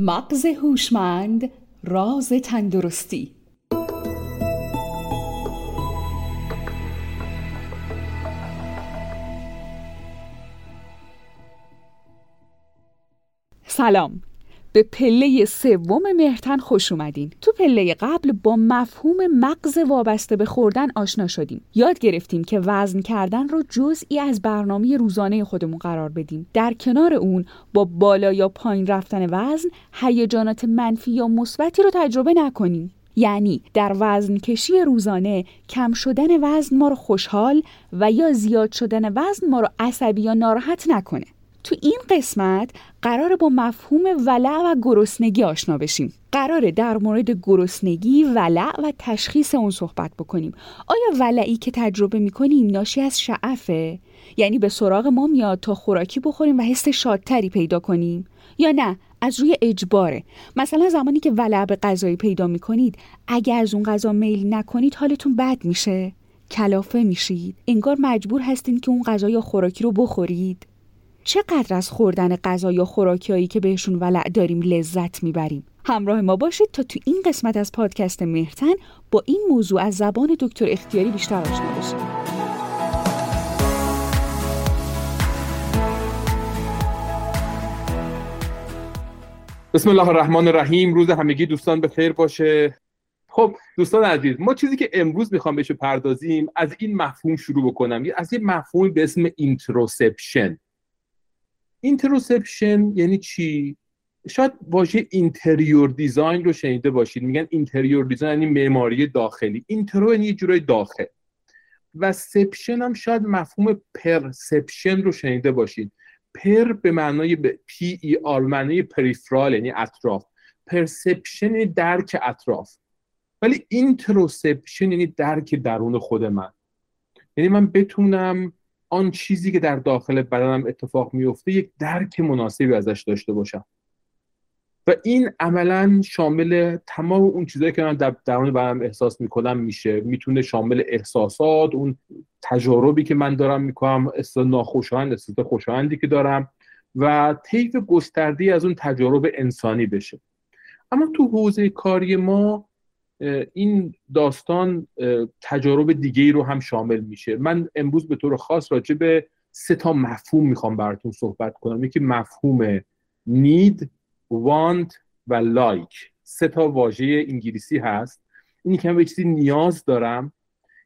مغز هوشمند راز تندرستی. سلام. به پله سوم مهرتن خوش اومدین. تو پله قبل با مفهوم مغز وابسته به خوردن آشنا شدیم. یاد گرفتیم که وزن کردن رو جزئی از برنامه روزانه خودمون قرار بدیم. در کنار اون با بالا یا پایین رفتن وزن هیجانات منفی یا مثبتی رو تجربه نکنیم. یعنی در وزن کشی روزانه کم شدن وزن ما رو خوشحال و یا زیاد شدن وزن ما رو عصبی یا ناراحت نکنه. تو این قسمت قرار با مفهوم ولع و گرسنگی آشنا بشیم. قراره در مورد گرسنگی ولع و تشخیص اون صحبت بکنیم. آیا ولعی که تجربه می‌کنیم ناشی از شعفه؟ یعنی به سراغ ما میاد تا خوراکی بخوریم و حس شادتری پیدا کنیم؟ یا نه از روی اجباره. مثلا زمانی که ولع به غذایی پیدا می‌کنید اگر از اون غذا میل نکنید حالتون بد میشه. کلافه میشید. انگار مجبور هستین که اون غذا یا خوراکی رو بخورید. چقدر از خوردن غذا یا خوراکیایی که بهشون ولع داریم لذت می‌بریم؟ همراه ما باشید تا تو این قسمت از پادکست مهرتن با این موضوع از زبان دکتر اختیاری بیشتر آشنا بشیم. بسم الله الرحمن الرحیم. روز همگی دوستان به خیر باشه. خب دوستان عزیز ما چیزی که امروز می‌خوام بهش پردازیم از این مفهوم شروع بکنم. از یه مفهومی به اسم interoception interoception یعنی چی؟ شاید واژه interior design رو شنیده باشید. میگن interior design یعنی معماری داخلی. intero یعنی یه جورای داخل. و ception هم شاید مفهوم perception رو شنیده باشید. per به معنای PER معنای peripheral یعنی اطراف. perception یعنی درک اطراف. ولی interoception یعنی درک درون خود من. یعنی من بتونم آن چیزی که در داخل بدنم اتفاق میفته یک درک مناسبی ازش داشته باشم. و این عملا شامل تمام اون چیزهایی که من در درون بدنم احساس می‌کنم میشه. می‌تونه شامل احساسات اون تجاربی که من دارم می‌کنم احساس ناخوشایند احساس خوشایندی که دارم و طیف گسترده از اون تجارب انسانی بشه. اما تو حوزه کاری ما این داستان تجارب دیگه ای رو هم شامل میشه. من امروز به طور خاص راجع به سه تا مفهوم می‌خوام براتون صحبت کنم. یکی مفهوم need, want و like. سه تا واژه انگلیسی هست. اینی که من به چیزی نیاز دارم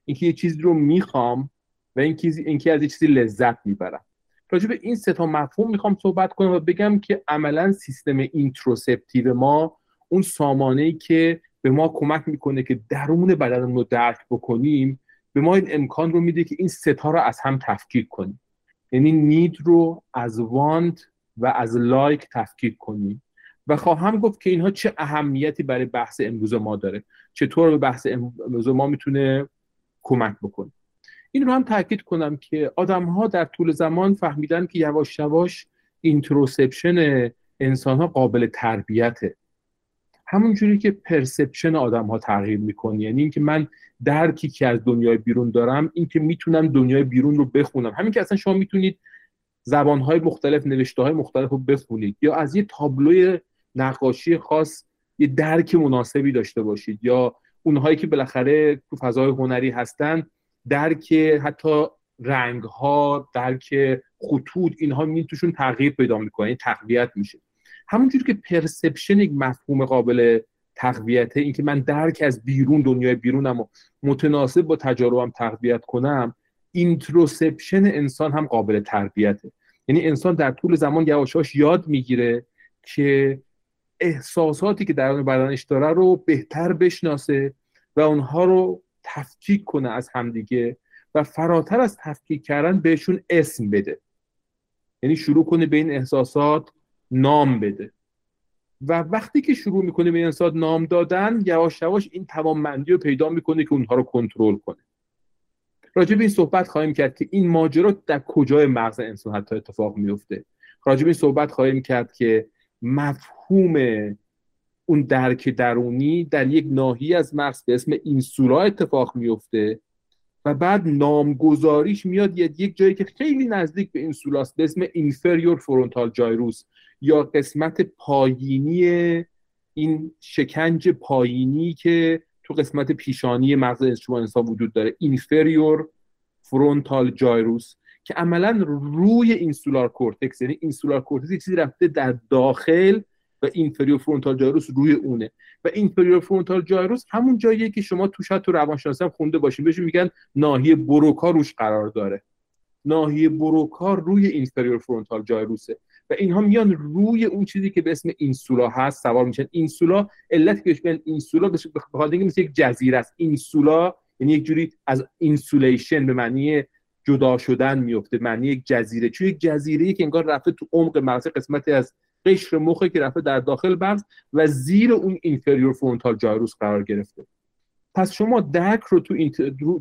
اینکه یه چیزی رو می‌خوام و اینکه از یه چیزی لذت می‌برم. راجع به این سه تا مفهوم می‌خوام صحبت کنم و بگم که عملا سیستم interoceptive ما اون سامانه ای که به ما کمک می‌کنه که درون بدنمون رو درک بکنیم به ما این امکان رو میده که این سه تا رو از هم تفکیک کنیم. یعنی need رو از want و از like تفکیک کنیم. و خواهم گفت که اینها چه اهمیتی برای بحث امروز ما داره. چطور به بحث امروز ما می‌تونه کمک بکنه. این رو هم تاکید کنم که آدم ها در طول زمان فهمیدن که یواش یواش interoception انسان ها قابل تربیته. همونجوری که perception آدم ها تغییر می‌کنه. یعنی اینکه من درکی که از دنیای بیرون دارم اینکه می‌تونم دنیای بیرون رو بخونم. همین که اصلا شما می‌تونید های مختلف نوشته های مختلف رو بخونید یا از یه تابلوی نقاشی خاص یه درک مناسبی داشته باشید یا اونهایی که بالاخره تو فضای هنری هستن درک حتی رنگ ها درک خطوط اینها می توشون تغییر پیدا می‌کنه یعنی تقویت میشه. همونجور که پرسپشن یک مفهوم قابل تقویته اینکه من درک از بیرون دنیای بیرونم و متناسب با تجاربم تقویت کنم interoception انسان هم قابل تربیته. یعنی انسان در طول زمان یواش یواش یاد می‌گیره که احساساتی که درون بدنش داره رو بهتر بشناسه و اونها رو تفکیک کنه از همدیگه و فراتر از تفکیک کردن بهشون اسم بده. یعنی شروع کنه به این احساسات نام بده. و وقتی که شروع می‌کنه به انسان نام دادن یواش یواش این توانمندی رو پیدا می‌کنه که اونها رو کنترل کنه. راجع به این صحبت خواهیم کرد که این ماجرا در کجای مغز انسان حتی اتفاق میفته راجع به این صحبت خواهیم کرد که مفهوم اون درک درونی در یک ناحیه از مغز به اسم اینسولا اتفاق میفته و بعد نامگذاریش میاد یک جایی که خیلی نزدیک به اینسولاست به اسم اینفریور فرونتال جایروس یا قسمت پایینی این شکنج پایینی که تو قسمت پیشانی مغز انسان وجود داره اینفریور frontal gyrus که عملا روی insular cortex یعنی insular cortex چیزی رفته در داخل و inferior frontal gyrus روی اونه. و inferior frontal gyrus همون جاییه که شما تو شاید تو روانشناسی هم خونده باشین بهش میگن ناحیه بروکا روش قرار داره. ناحیه بروکا روی inferior frontal gyrus ه و اینها میان روی اون چیزی که به اسم insula هست سوار میشن. insula علتی که insula به خاطر اینکه مثل یک جزیره است. insula یعنی یک جوری از insulation به معنی جدا شدن میفته معنی یک جزیره. چون یک جزیره که انگار رفته تو عمق مغز قسمتی از قشر مخه که رفته در داخل مغز و زیر اون inferior frontal gyrus قرار گرفته. پس شما درک رو تو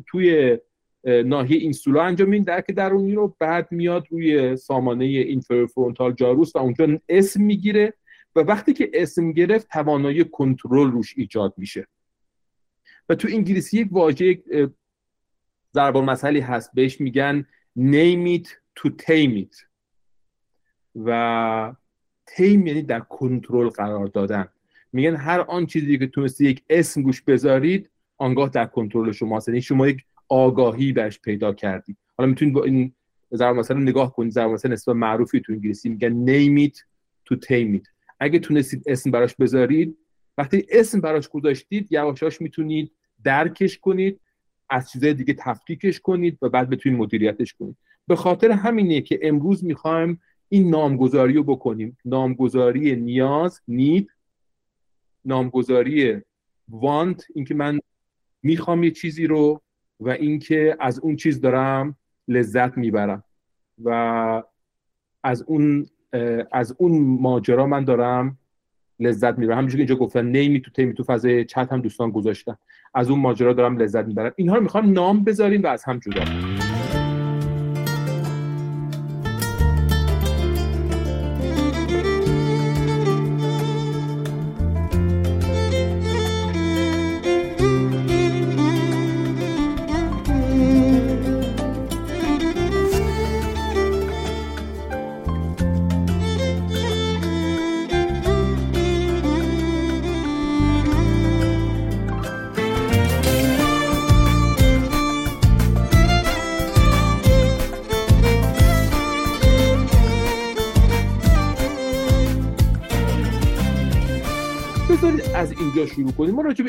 توی ناحیه insula انجام میدین. درک درونی رو بعد میاد روی سامانه inferior frontal gyrus و اونجا اسم می‌گیره و وقتی که اسم گرفت توانایی کنترل روش ایجاد میشه. و تو انگلیسی یک واژه ضرب مسئله هست. بهش میگن to tame it. و تیم یعنی در کنترل قرار دادن. میگن هر آن چیزی که تونستی یک اسم روش بذارید آنگاه در کنترل شماست. یعنی شما یک آگاهی بهش پیدا کردید حالا می‌تونید با این ضرب مثلا نگاه کنید ضرب مثلا اسم معروفی تو انگلیسی میگن to tame it. اگه تونستید اسم براش بذارید وقتی اسم براش گذاشتید یواشاش می‌تونید درکش کنید از چیزهای دیگه تفکیکش کنید و بعد بتونید مدیریتش کنید. به خاطر همینه که امروز می‌خوایم این نامگذاری رو بکنیم. نامگذاری نیاز نید نامگذاری وانت اینکه من می‌خوام یه چیزی رو و اینکه از اون چیز دارم لذت می‌برم. و از اون از اون ماجرا من دارم لذت می‌برم. همونجوری که اینجا گفتن نیمی تو تیمی تو فضای چت هم دوستان گذاشتن. از اون ماجرا دارم لذت می‌برم. اینها رو می‌خوام نام بذاریم و از هم جدا.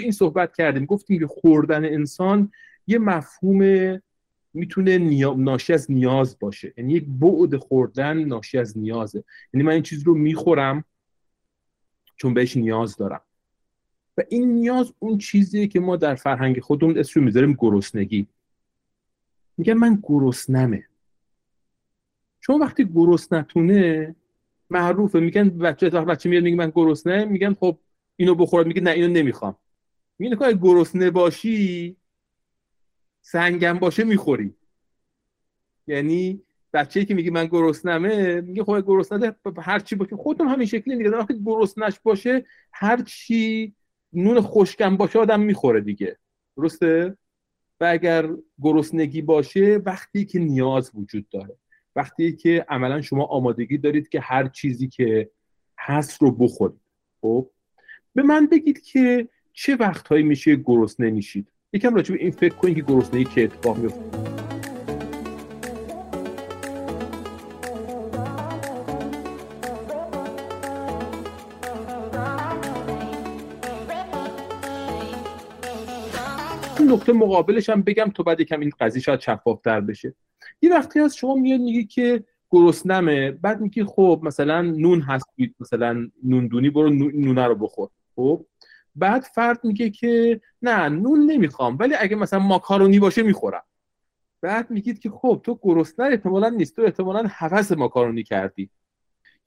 این صحبت کردیم گفتیم که خوردن انسان یه مفهوم می‌تونه ناشی از نیاز باشه. یعنی یک بعد خوردن ناشی از نیازه. یعنی من این چیز رو می‌خورم چون بهش نیاز دارم. و این نیاز اون چیزیه که ما در فرهنگ خودمون اسم رو می‌ذاریم گرسنگی. میگن من گرسنمه. چون وقتی گرسنتونه معروفه. میگن بچه تا بچه میاد میگه من گرسنه میگن خب اینو بخورم. میگه نه اینو نمی‌خوام. میگه که گرسنه باشی سنگم باشه می‌خوری. یعنی بچه که میگه من گرسنمه میگه خب گرسنه هر چی باشه. خودتون همین شکلی دیگه. وقتی گرسنش باشه هر چی نون خشکم باشه آدم می‌خوره دیگه. درسته؟ و اگر گرسنگی باشه وقتی که نیاز وجود داره. وقتی که عملا شما آمادگی دارید که هر چیزی که هست رو بخورید. خب؟ به من بگید که چه وقتهایی میشه گرسنه نمیشید؟ یکم راجع به این فکر کنید که گرسنگی که اتفاق میفته. نقطه مقابلش هم بگم تو بعد یکم این قضیه شاید شفافتر بشه. یه وقتی از شما میاد میگه که گرسنمه بعد میگه خب مثلا نون هست مثلا نوندونی برو نونه رو بخور. خب؟ بعد فرد میگه که نه نون نمی‌خوام ولی اگه مثلا ماکارونی باشه می‌خورم. بعد میگید که خب تو گرسنه احتمالا نیست تو احتمالا حوث ماکارونی کردی.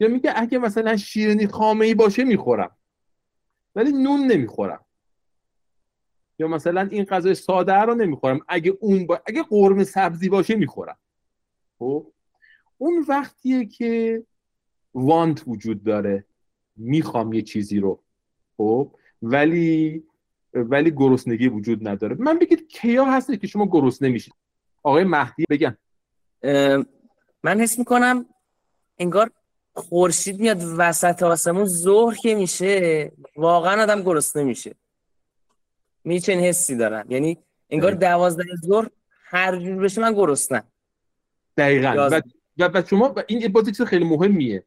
یا میگه اگه مثلا شیرینی خامه ای باشه می‌خورم ولی نون نمی‌خورم. یا مثلا این غذای ساده رو نمی‌خورم اگه اون با... اگه قرمه سبزی باشه می‌خورم. خب؟ اون وقتیه که وانت وجود داره. می‌خوام یه چیزی رو. خب؟ ولی ولی گرسنگی وجود نداره. من بگید کیا هسته که شما گرسنه میشید؟ آقای مهدی بگن من حس می‌کنم انگار خورشید میاد وسط آسمون ظهر که میشه واقعا آدم گرسنه میشه. می چنین حسی دارم. یعنی انگار دوازده ظهر هر جور بشه من گرسنه دقیقا. و, و, شما و این باز چیز خیلی مهمیه.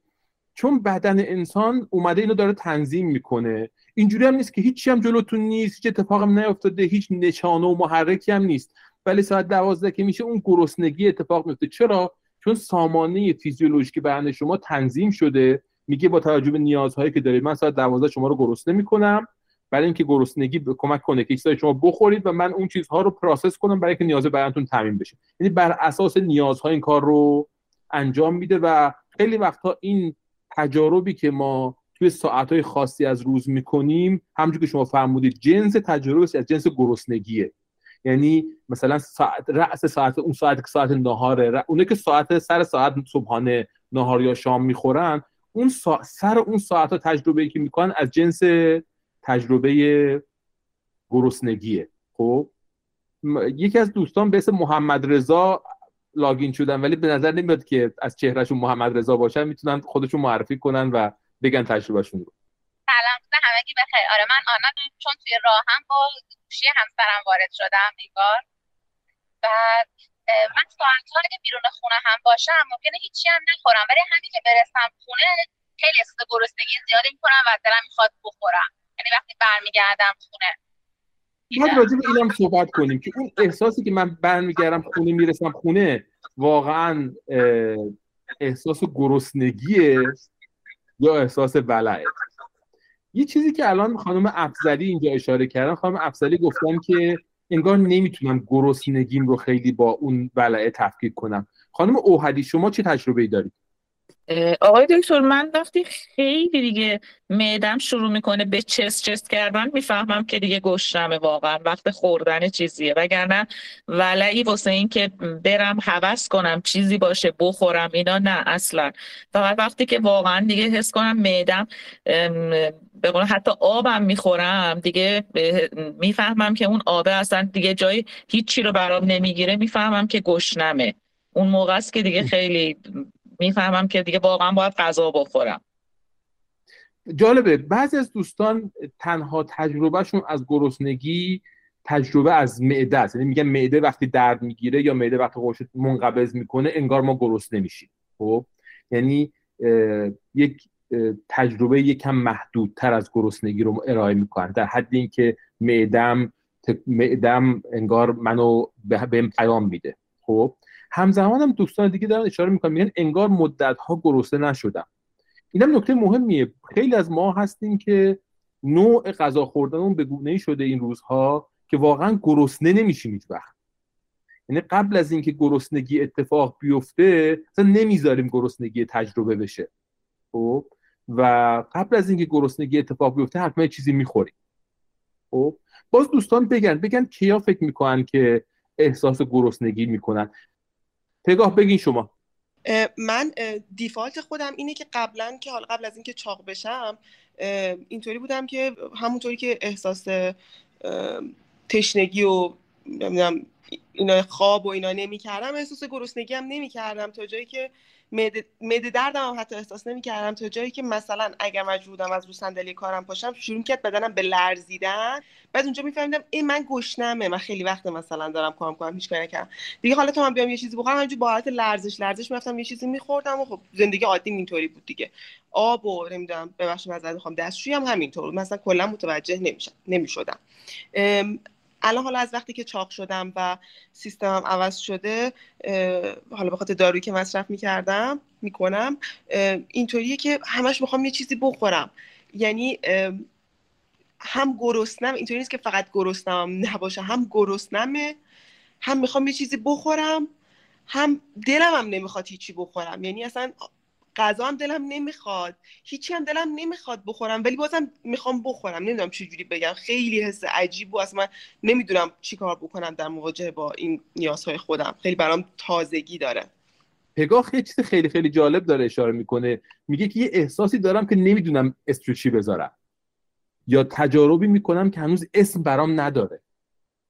چون بدن انسان اومده اینو داره تنظیم می‌کنه. اینجوری هم نیست که هیچی هم جلوتون نیست هیچ اتفاق هم نیفتاده هیچ نشانه و محرکی هم نیست. ولی ساعت دوازده که میشه اون گرسنگی اتفاق میفته چرا؟ چون سامانه فیزیولوژیک بدن شما تنظیم شده. میگه با توجه به نیازهایی که دارید من ساعت دوازده شما رو گرسنه می‌کنم. برای اینکه گرسنگی کمک کنه که چیزای شما بخورید و من اون چیزها رو process کنم برای اینکه نیاز بدنتون تامین بشه. یعنی بر اساس نیازها این کار رو انجام میده و خیلی وقتا این تجاربی که ما توی ساعتهای خاصی از روز می‌کنیم همونجور که شما فرمودید جنس تجربه از جنس گرسنگیه. یعنی مثلا ساعت رأس ساعت اون ساعت که ساعت نهاره اونه که ساعت سر ساعت صبحانه نهار یا شام می‌خورن اون سر اون ساعت ها تجربه که می‌کنن از جنس تجربه گرسنگیه. خب؟ یکی از دوستان به اسم محمد رضا لاگین شدن ولی به نظر نمیاد که از چهرهشون محمد رضا باشن می‌تونن خودشون معرفی کنن و بگن تجربهشون رو. سلام همگی بخیر. آره من آنا چون توی راهم با گوشی همسرم وارد شدم نگار بعد من ساعتها اگه بیرون خونه هم باشم ممکنه هیچی هم نخورم. ولی همین که برسم خونه خیلی احساس گرسنگی زیادی می‌کنم و دلم می‌خواد بخورم. یعنی وقتی برمیگردم خونه باید راجع به اینم صحبت کنیم که اون احساسی که من برمیگردم خونه می‌رسم خونه واقعا احساس گرسنگیه یا احساس ولعه یه چیزی که الان خانم افزلی اینجا اشاره کردن خانم افزلی گفتن که انگار نمی‌تونم گرسنگیم رو خیلی با اون ولعه تفکیک کنم. خانم اوهدی شما چه تجربه ای دارید؟ آقای دکتر من وقتی خیلی دیگه معدم شروع می‌کنه به چست چست کردن می‌فهمم که دیگه گشتمه واقعا وقت خوردن چیزیه. وگرنه ولعی واسه این که برم حوض کنم چیزی باشه بخورم اینا نه اصلا. فقط وقتی که واقعا دیگه حس کنم معدم به حتی آبم می‌خورم دیگه می‌فهمم که اون آبه اصلا دیگه جای هیچی رو برام نمی‌گیره می‌فهمم که گشنمه. اون موقع است که دیگه خیلی می‌فهمم که دیگه واقعا باید غذا بخورم. جالبه. بعضی از دوستان تنها تجربهشون از گرسنگی تجربه از معده است. یعنی میگن معده وقتی درد می‌گیره یا معده وقتی خودش منقبض می‌کنه انگار ما گرسنه میشیم. خب؟ یعنی یک تجربه یکم محدودتر از گرسنگی رو ارائه می‌کنن. در حد اینکه معدم معدم انگار منو به پیام میده. خب؟ همزمان هم دوستان دیگه دارن اشاره می‌کنن. میگن انگار مدت ها گرسنه نشدم. اینم نکته مهمیه. خیلی از ما هستیم که نوع غذا خوردنمون به گونه شده این روزها که واقعا گرسنه نمیشیم هیچ وقت. یعنی قبل از اینکه گرسنگی اتفاق بیفته اصلا نمی‌ذاریم گرسنگی تجربه بشه. خب؟ و قبل از اینکه گرسنگی اتفاق بیفته حتما چیزی می‌خوریم. خب؟ باز دوستان بگن. بگن کیا فکر می‌کنن که احساس گرسنگی می‌کنن. پگاه بگین شما. من دیفالت خودم اینه که قبلا که حالا قبل از اینکه چاق بشم اینطوری بودم که همونطوری که احساس تشنگی و نمی‌دونم اینا خواب و اینا نمی‌کردم احساس گرسنگی هم نمی‌کردم تا جایی که معده دردم هم حتی احساس نمی‌کردم تا جایی که مثلا اگر مجبور بودم از رو صندلی کارم پاشم شروع کرد بدنم به لرزیدن. بعد اونجا میفهمیدم این من گشنمه. من خیلی وقت مثلا دارم کار کنم هیچ کاری نکردم. دیگه حالا تا من بیام یه چیزی بخورم همینجوری با حالت لرزش لرزش می‌رفتم یه چیزی میخوردم و خب زندگی عادی اینطوری بود دیگه. آب و نمی‌دونم ببخشید از می‌خوام دستشویی هم همینطور مثلا کلا متوجه نمیشم نمی‌شدم. الان حالا از وقتی که چاق شدم و سیستمم عوض شده حالا به خاطر دارویی که مصرف می‌کردم می‌کنم اینطوریه که همش می‌خوام یه چیزی بخورم. یعنی هم گرسنم اینطوری نیست که فقط گرسنم نباشه هم گرسنمه هم می‌خوام یه چیزی بخورم هم دلم هم نمی‌خواد هیچی بخورم. یعنی اصلا غذا هم دلم نمی‌خواد. هیچی هم دلم نمی‌خواد بخورم ولی بازم می‌خوام بخورم. نمی‌دونم چه جوری بگم. خیلی حس عجیب و اصلا من نمی‌دونم چی کار بکنم در مواجهه با این نیازهای خودم. خیلی برام تازگی داره. پگاه یه چیز خیلی خیلی جالب داره اشاره می‌کنه. میگه که یه احساسی دارم که نمی‌دونم اسم چی بذارم. یا تجاربی می‌کنم که هنوز اسم برام نداره.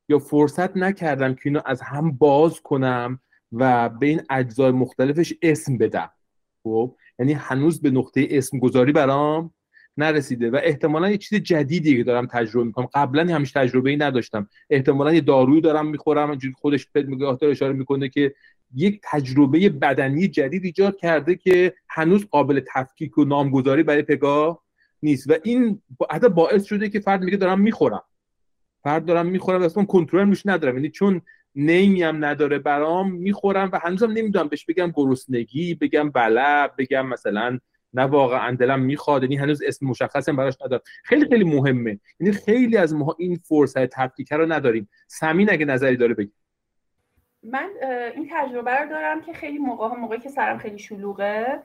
یا فرصت نکردم که اینو از هم باز کنم و به این اجزای مختلفش اسم بدم. خب یعنی هنوز به نقطه اسم گذاری برام نرسیده و احتمالا یه چیز جدیدی که دارم تجربه می‌کنم. قبلا همیشه تجربه ای نداشتم. احتمالا یه دارویی دارم می‌خورم اینجوری خودش پد اشاره می‌کنه که یک تجربه بدنی جدید ایجاد کرده که هنوز قابل تفکیک و نامگذاری برای پگاه نیست و این حتی باعث شده که فرد میگه دارم می‌خورم. فرد دارم می‌خورم اصلا کنترل میش ندارم. یعنی چون نیمی هم نداره برام می‌خورم و هنوزم نمی‌دونم بهش بگم گرسنگی بگم بلع بگم مثلا نه واقعا دلم می‌خواد یعنی هنوز اسم مشخصی براش ندارم. خیلی خیلی مهمه. یعنی خیلی از ما این فرصت تفکیک رو نداریم. سمین اگه نظری داره بگی. من این تجربه رو دارم که خیلی موقع موقعی که سرم خیلی شلوغه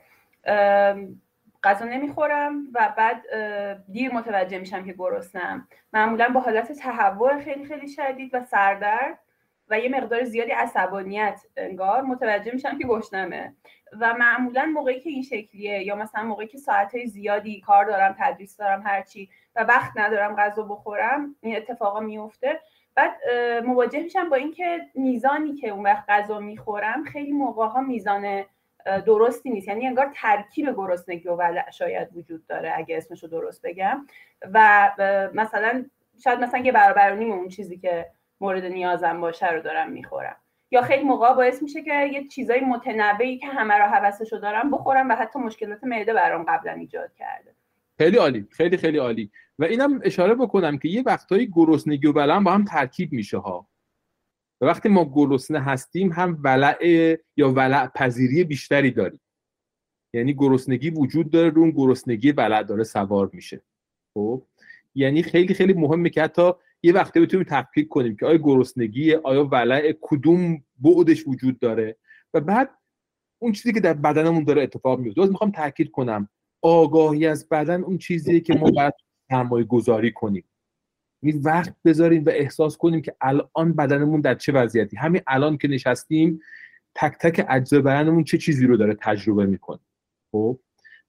غذا نمی‌خورم و بعد دیر متوجه میشم که گرسنم. معمولا با حالت تهوع خیلی خیلی شدید و سردرد. و یه مقدار زیادی عصبانیت انگار متوجه میشم که گشنمه. و معمولا موقعی که این شکلیه یا مثلا موقعی که ساعت زیادی کار دارم تدریس دارم هرچی و وقت ندارم غذا بخورم این اتفاقا میفته بعد مواجه میشم با اینکه میزانی که اون وقت غذا می‌خورم خیلی موقع ها میزان درستی نیست. یعنی انگار ترکیب گرسنگی و ولع شاید وجود داره اگه اسمشو درست بگم. و مثلا شاید مثلا یه برابرونیم اون چیزی که مورد نیازم باشه رو دارم می‌خورم. یا خیلی موقع باعث میشه که یه چیزای متنوعی که همه را حوسشو دارم بخورم و حتی مشکلات معده برام قبلا ایجاد کرده. خیلی عالی خیلی خیلی عالی. و اینم اشاره بکنم که یه وقتایی گرسنگی و بلع با هم ترکیب میشه ها. و وقتی ما گرسنه هستیم هم ولع یا ولع پذیری بیشتری داریم. یعنی گرسنگی وجود داره رو اون گرسنگی ولع داره سوار میشه. خب؟ یعنی خیلی خیلی مهمه که حتی یه وقتی بتونیم تفکیک کنیم که آیا گرسنگی آیا ولع کدوم بعدش وجود داره. و بعد اون چیزی که در بدنمون داره اتفاق میفته دوست می‌خوام تاکید کنم. آگاهی از بدن اون چیزیه که ما باید سرمایه گذاری کنیم. یعنی وقت بذاریم و احساس کنیم که الان بدنمون در چه وضعیتی. همین الان که نشستیم تک تک اجزای بدنمون چه چیزی رو داره تجربه می‌کنه. خب؟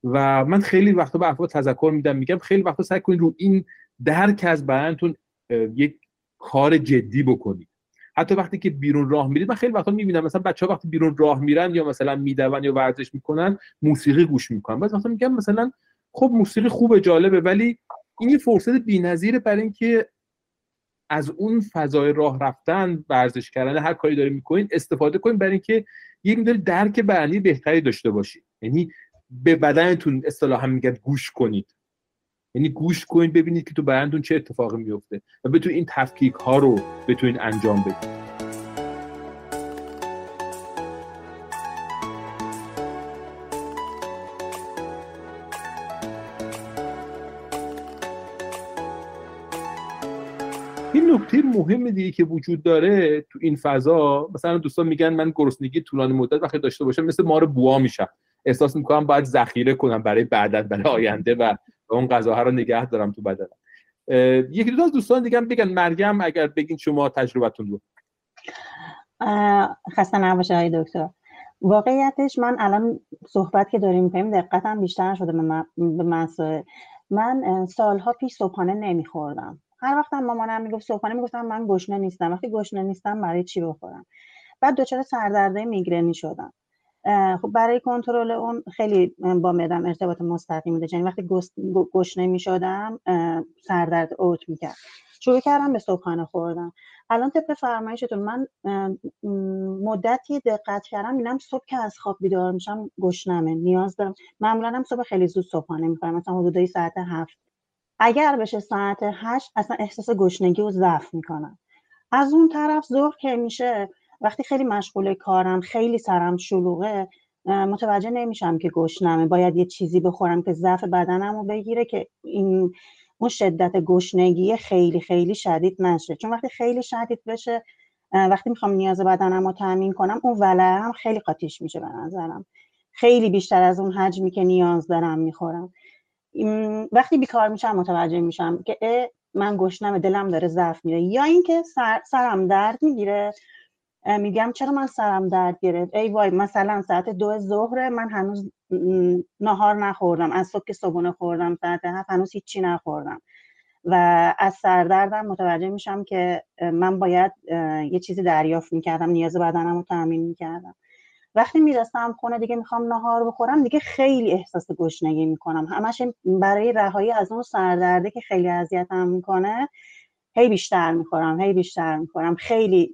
و من خیلی وقتا به افراد تذکر میدم میگم خیلی وقتا سعی کنید رو این درک از بدنتون یک کار جدی بکنید حتی وقتی که بیرون راه میرید من خیلی وقتا می‌بینم مثلا بچه ها وقتی بیرون راه میرن یا مثلا میدون یا ورزش می‌کنن موسیقی گوش می‌کنن. بعد وقتا میگم مثلا خب موسیقی خوب جالبه ولی این یه فرصت بی‌نظیره برای اینکه از اون فضای راه رفتن ورزش کردن هر کاری داره می‌کنین استفاده کنین برای اینکه یه مقدار درک بدنی بهتری داشته باشید یعنی به بدنتون اصطلاحا میگن گوش کنید. یعنی گوش کنید ببینید که تو بدنتون چه اتفاقی میفته و بتونید این تفکیک ها رو بتونید انجام بدید. این نکته مهم دیگه که وجود داره تو این فضا مثلا دوستان میگن من گرسنگی طولانی مدت وقتی داشته باشم مثل مار بوا میشم. احساس می‌کنم باید ذخیره کنم برای بعدا برای آینده و اون غذاها رو نگه دارم تو بدنم. یکی دو از دوستان دیگه هم بگن. مریم اگر بگین شما تجربتون رو. خسته نباشه های دکتر. واقعیتش من الان صحبت که داریم می‌کنیم دقتم بیشتر شده به مسائل. من سالها پیش صبحانه نمیخوردم. هر وقتم مامانم می‌گفت صبحانه می‌گفتم من گشنه نیستم. وقتی گشنه نیستم برای چی بخورم؟ بعد دچار سردرده میگرنی شدم. خب برای کنترل اون خیلی با معدم ارتباط مستقیمی داشت یعنی وقتی گشنه می‌شدم سردرد اوت می‌کرد. شروع کردم به صبحانه خوردم الان طبق فرمایشتون من مدتی دقت کردم اینم صبح که از خواب بیدار میشم گشنمه. نیاز دارم. معمولا هم صبح خیلی زود صبحانه می‌خورم. مثلا حدودای ساعت هفت. اگر بشه ساعت هشت اصلا احساس گشنگی و ضعف می‌کنم. از اون طرف ظهر که میشه وقتی خیلی مشغول کارم خیلی سرم شلوغه متوجه نمیشم که گشنمه. باید یه چیزی بخورم که ضعف بدنم رو بگیره که این اون شدت گشنگی خیلی خیلی شدید نشه. چون وقتی خیلی شدید بشه وقتی می‌خوام نیاز بدنم رو تامین کنم اون ولرم خیلی قاطیش میشه به نظرم. خیلی بیشتر از اون حجمی که نیاز دارم می‌خورم. وقتی بیکار میشم متوجه میشم که من گشنم دلم داره ضعف میره. یا اینکه سر، سرم درد می‌گیره میگم چرا من سرم درد گرفت؟ ای وای مثلا ساعت دو ظهر من هنوز نهار نخوردم از صبح که صبحونه خوردم ساعت هفت هنوز هیچی نخوردم. و از سردردم متوجه میشم که من باید یه چیزی دریافت می‌کردم نیاز بدنم رو تامین می‌کردم. وقتی می‌رسم خونه دیگه می‌خوام نهار بخورم دیگه خیلی احساس گشنگی می‌کنم. همش برای رهایی از اون سردرده که خیلی اذیتم می‌کنه هی بیشتر می‌خورم هی بیشتر می‌خورم. خیلی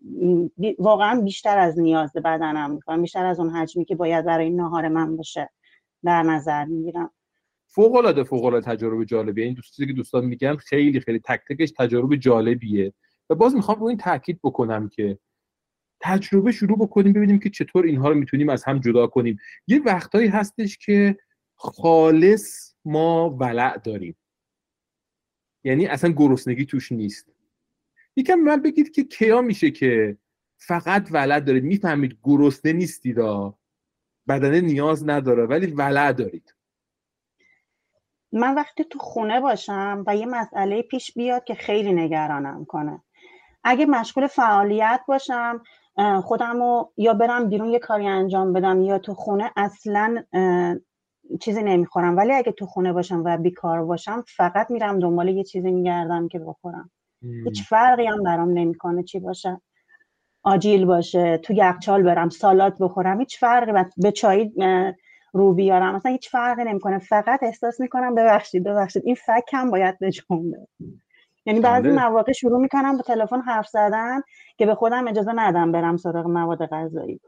واقعا بیشتر از نیاز بدنم می‌خورم. بیشتر از اون حجمی که باید برای نهار من باشه در نظر می‌گیرم. فوق العاده فوق العاده تجربه جالبیه. این دوستی که دوستان میگن خیلی خیلی تک تکش تجربه جالبیه. و باز می‌خوام رو این تاکید بکنم که تجربه شروع بکنیم ببینیم که چطور اینها رو می‌تونیم از هم جدا کنیم. یه وقتایی هستش که خالص ما ولع داریم. یعنی اصلا گرسنگی توش نیست. یکم من بگید که کیا میشه که فقط ولع دارید. می‌فهمید گرسنه نیستید بدنه نیاز نداره ولی ولع دارید. من وقتی تو خونه باشم و یه مسئله پیش بیاد که خیلی نگرانم کنه. اگه مشغول فعالیت باشم خودم یا برم بیرون یه کاری انجام بدم یا تو خونه اصلا چیزی نمی‌خورم. ولی اگه تو خونه باشم و بیکار باشم فقط میرم دنبال یه چیزی میگردم که بخورم. هیچ فرقی هم برام نمی‌کنه چی باشه. آجیل باشه تو یخچال برم سالات بخورم هیچ فرقی به چای رو بیارم. مثلا هیچ فرقی نمی‌کنه. فقط احساس می‌کنم ببخشید ببخشید. این فکم باید به جنبه یعنی بعضی بله. مواقع شروع می‌کنم با تلفن حرف زدن که به خودم اجازه ندم برم سراغ مواد غذایی.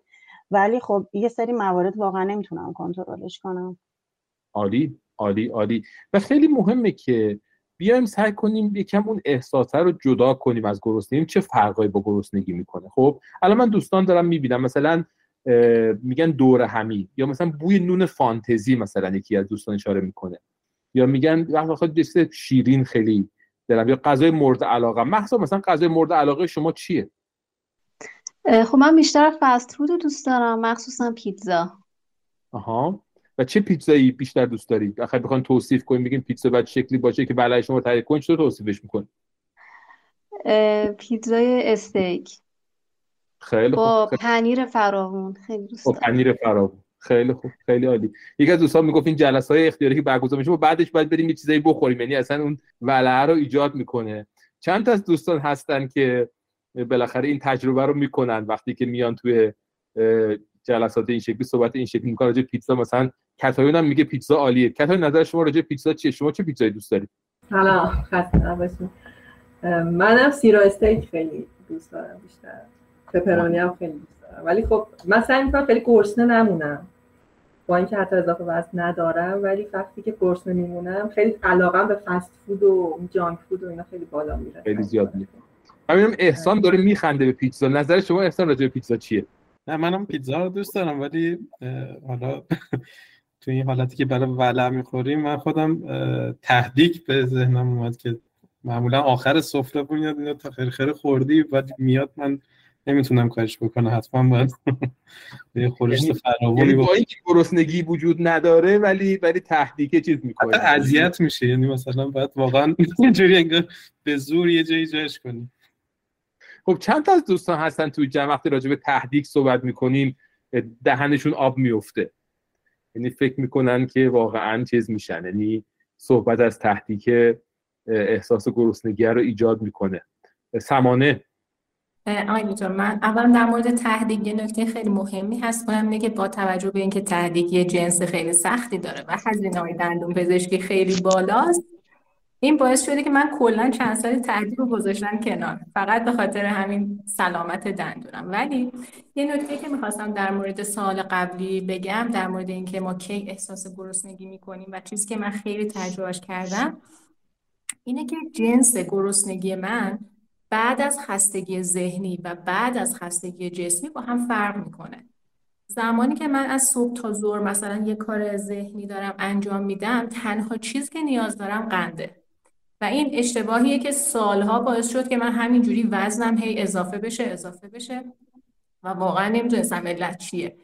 ولی خب یه سری موارد واقعا نمی‌تونم کنترلش کنم. عالی عالی عالی. و خیلی مهمه که بیایم سعی کنیم یکم اون احساسه رو جدا کنیم از گرسنگی. چه فرقایی با گرسنگی می‌کنه؟ خب الان من دوستان دارم می‌بینم مثلا میگن دور همی یا مثلا بوی نون فانتزی مثلا یکی از دوستان اشاره می‌کنه. یا میگن وقتی شیرین خیلی دارم. یا غذای مورد علاقه. محضا مثلا غذای مورد علاقه شما چیه؟ خب من بیشتر فست فود دوست دارم مخصوصا پیتزا. آها. و چه پیتزایی بیشتر دوست دارید اخر بخوان توصیف کنیم بگیم پیتزا باید شکلی باشه که برای شما تعریف کنید چطور توصیفش می‌کنید پیتزای استیک. خیلی با پنیر فراوون. خیلی دوست دارم. پنیر فراوون. خیلی خوب خیلی عالی. یکی از دوستان می‌گفت این جلسه های اختیاری که برگزار میشه و بعدش باید بریم یه چیزایی بخوریم. یعنی اصلا اون ولعه رو ایجاد می‌کنه. چند تا از دوستان هستن که بالاخره این تجربه رو می‌کنن وقتی که میان توی جلسات این شکلی صحبت این شکلی می‌کنن راجع پیتزا مثلا کتایون هم میگه پیتزا عالیه. کتایون نظر شما راجع پیتزا چیه؟ شما چه پیتزایی دوست دارید؟ سلام. خسته منم سیرا استیک خیلی دوست دارم بیشتر. پپرونی هم خیلی دوست دارم. ولی خب من سعی می‌کنم خیلی گرسنه نمونم. با اینکه حتی اضافه وزن ندارم ولی وقتی که گرسنه میمونم خیلی علاقم به فست فود و جانک فود و اینا خیلی بالا میره. خیلی زیاد میره. ببینم احسان داره میخنده به پیتزا. نظر شما احسان راجع به پیتزا چیه؟ نه منم پیتزا رو دوست دارم ولی حالا تو این حالتی که برای ولع می‌خوریم من خودم تهدیک به ذهنم اومد که معمولا آخر سفره بود اینا تا خیر خیر خوردی و میاد من نمی‌تونم کارش بکنه حتما باید یه خورشت یعنی- فراوانی یعنی با اینکه گرسنگی وجود نداره ولی ولی تهدیک چیز می‌کنه اذیت میشه یعنی مثلا باید واقعا اینجوری انگار به زور یه جایی جاش کنی. خب چند تا از دوستان هستن توی جمع؟ وقتی راجع به تهدیک صحبت می‌کنیم دهنشون آب میفته یعنی فکر می‌کنن که واقعا چیز میشن. یعنی صحبت از تهدیک احساس گرسنگی رو ایجاد می‌کنه. سمانه. آقای من اول در مورد تهدیگ یه نکته خیلی مهمی هست. کنم اینه که با توجه به اینکه تهدیگ یه جنس خیلی سختی داره و هزینه های دندون پزشکی خیلی بالاست این باعث شده که من کلا چند سال تهدیگ رو گذاشتم کنار. فقط به خاطر همین سلامت دندونم. ولی یه نکته که می‌خواستم در مورد سال قبلی بگم در مورد اینکه ما کی احساس گرسنگی می‌کنیم و چیزی که من خیلی تجربهش کردم اینه که جنس گرسنگی من بعد از خستگی ذهنی و بعد از خستگی جسمی با هم فرق می‌کنه. زمانی که من از صبح تا ظهر مثلا یه کار ذهنی دارم انجام میدم تنها چیز که نیاز دارم قنده. و این اشتباهیه که سالها باعث شد که من همینجوری وزنم هی اضافه بشه اضافه بشه و واقعا نمی‌دونستم علت چیه.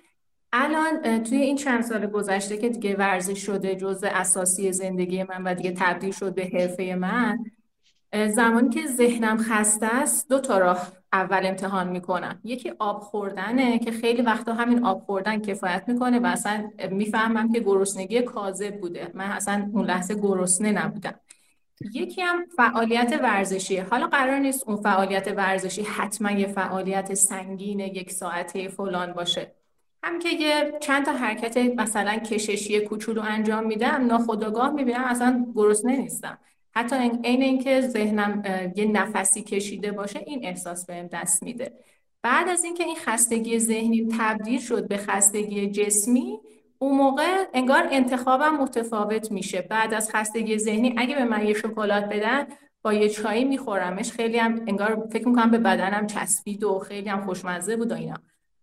الان توی این چند سال گذشته که دیگه ورزش شده جزء اساسی زندگی من و دیگه تبدیل شد به حرفه من زمانی که ذهنم خسته است دو تا راه اول امتحان می‌کنم. یکی آب خوردنه که خیلی وقتا همین آب خوردن کفایت می‌کنه و اصلا می‌فهمم که گرسنگی کاذب بوده. من اصلا اون لحظه گرسنه نبودم. یکی هم فعالیت ورزشی. حالا قرار نیست اون فعالیت ورزشی حتما یه فعالیت سنگین یک ساعته فلان باشه. هم که یه چند تا حرکت مثلا کششی کوچولو انجام میدم ناخودآگاه می‌بینم اصلا گرسنه نیستم. حتی عین اینکه ذهنم یه نفسی کشیده باشه این احساس بهم دست میده. بعد از اینکه این خستگی ذهنی تبدیل شد به خستگی جسمی اون موقع انگار انتخابم متفاوت میشه. بعد از خستگی ذهنی اگه به من یه شکلات بدن با یه چایی میخورمش. خیلی هم انگار فکر می‌کنم به بدنم چسبید و خیلی هم خوشمزه بود و اینا.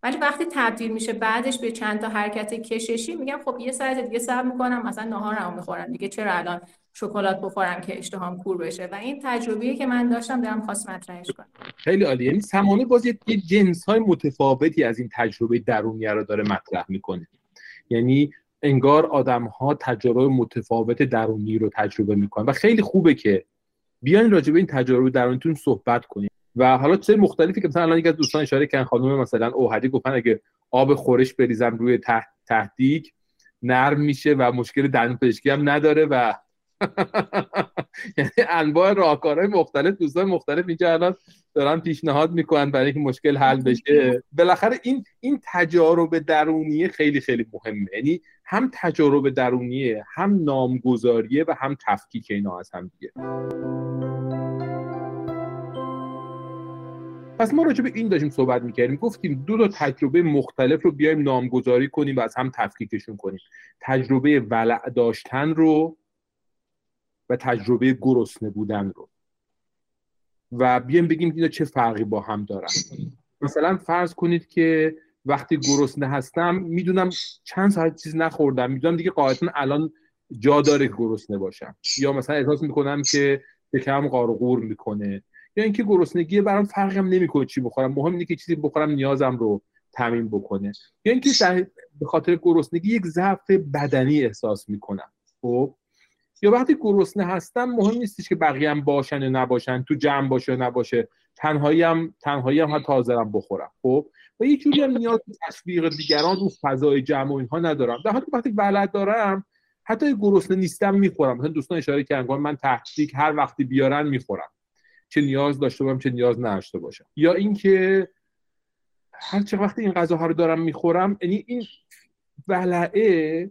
ولی وقتی تبدیل میشه بعدش به چند تا حرکت کششی میگم خب یه ساعت دیگه صبر می‌کنم مثلا نهارمو می‌خورم. دیگه چرا الان شکلات بخورم که اشتهام کور بشه؟ و این تجربیه که من داشتم دارم خواست مطرحش کنم. خیلی عالی. یعنی سمانه باز یه جنس های متفاوتی از این تجربه درونی رو داره مطرح می‌کنه. یعنی انگار آدم ها تجربه متفاوت درونی رو تجربه می‌کنن. و خیلی خوبه که بیاین راجع به این تجربه درونیتون صحبت کنید و حالا چه مختلفی که مثلا الان یک از دوستان اشاره کردن خانم مثلا اوهدی گفتن اگه آب خورش بریزم روی تحت تهدیگ نرم میشه و مشکل دندون پزشکی هم نداره و یعنی انواع راهکارهای مختلف دوستان مختلف اینجا الان دارن پیشنهاد می‌کنن برای اینکه مشکل حل بشه. بالاخره این این تجارب درونیه خیلی خیلی مهمه. یعنی هم تجارب درونیه هم نامگذاریه و هم تفکیک اینا از هم دیگه. پس ما راجع به این داشتیم صحبت می‌کردیم. گفتیم دو تا تجربه مختلف رو بیایم نامگذاری کنیم و از هم تفکیکشون کنیم. تجربه ولع داشتن رو و تجربه گرسنه بودن رو. و بیایم بگیم اینا چه فرقی با هم دارن. مثلا فرض کنید که وقتی گرسنه هستم می‌دونم چند ساعت چیز نخوردم. می‌دونم دیگه قاعدتا الان جا داره که گرسنه باشم. یا مثلا احساس می‌کنم که شکم قارقور می‌کنه. یا اینکه گرسنگی برام فرقی هم نمی‌کنه چی بخورم. مهم اینه که چیزی بخورم نیازم رو تامین بکنه. یا اینکه به خاطر گرسنگی یک ضعف بدنی احساس می‌کنم. خب؟ یا وقتی گرسنه هستم مهم نیستش که بقیه هم باشن یا نباشن تو جمع باشه یا نباشه. تنهایی هم تنهایی هم تازه بخورم. خب؟ و یه جوری هم نیاز به تشویق دیگران رو فضای جمع و اینها ندارم. در حالی وقتی ولد دارم حتی گرسنه نیستم می‌خورم. مثلا دوستان اشاره کردن من تحقیق هر وقتی بیارن می‌خورم. چه نیاز داشته باشم چه نیاز نداشته باشم. یا اینکه هر چه وقتی این غذاها رو دارم می‌خورم یعنی این ولعه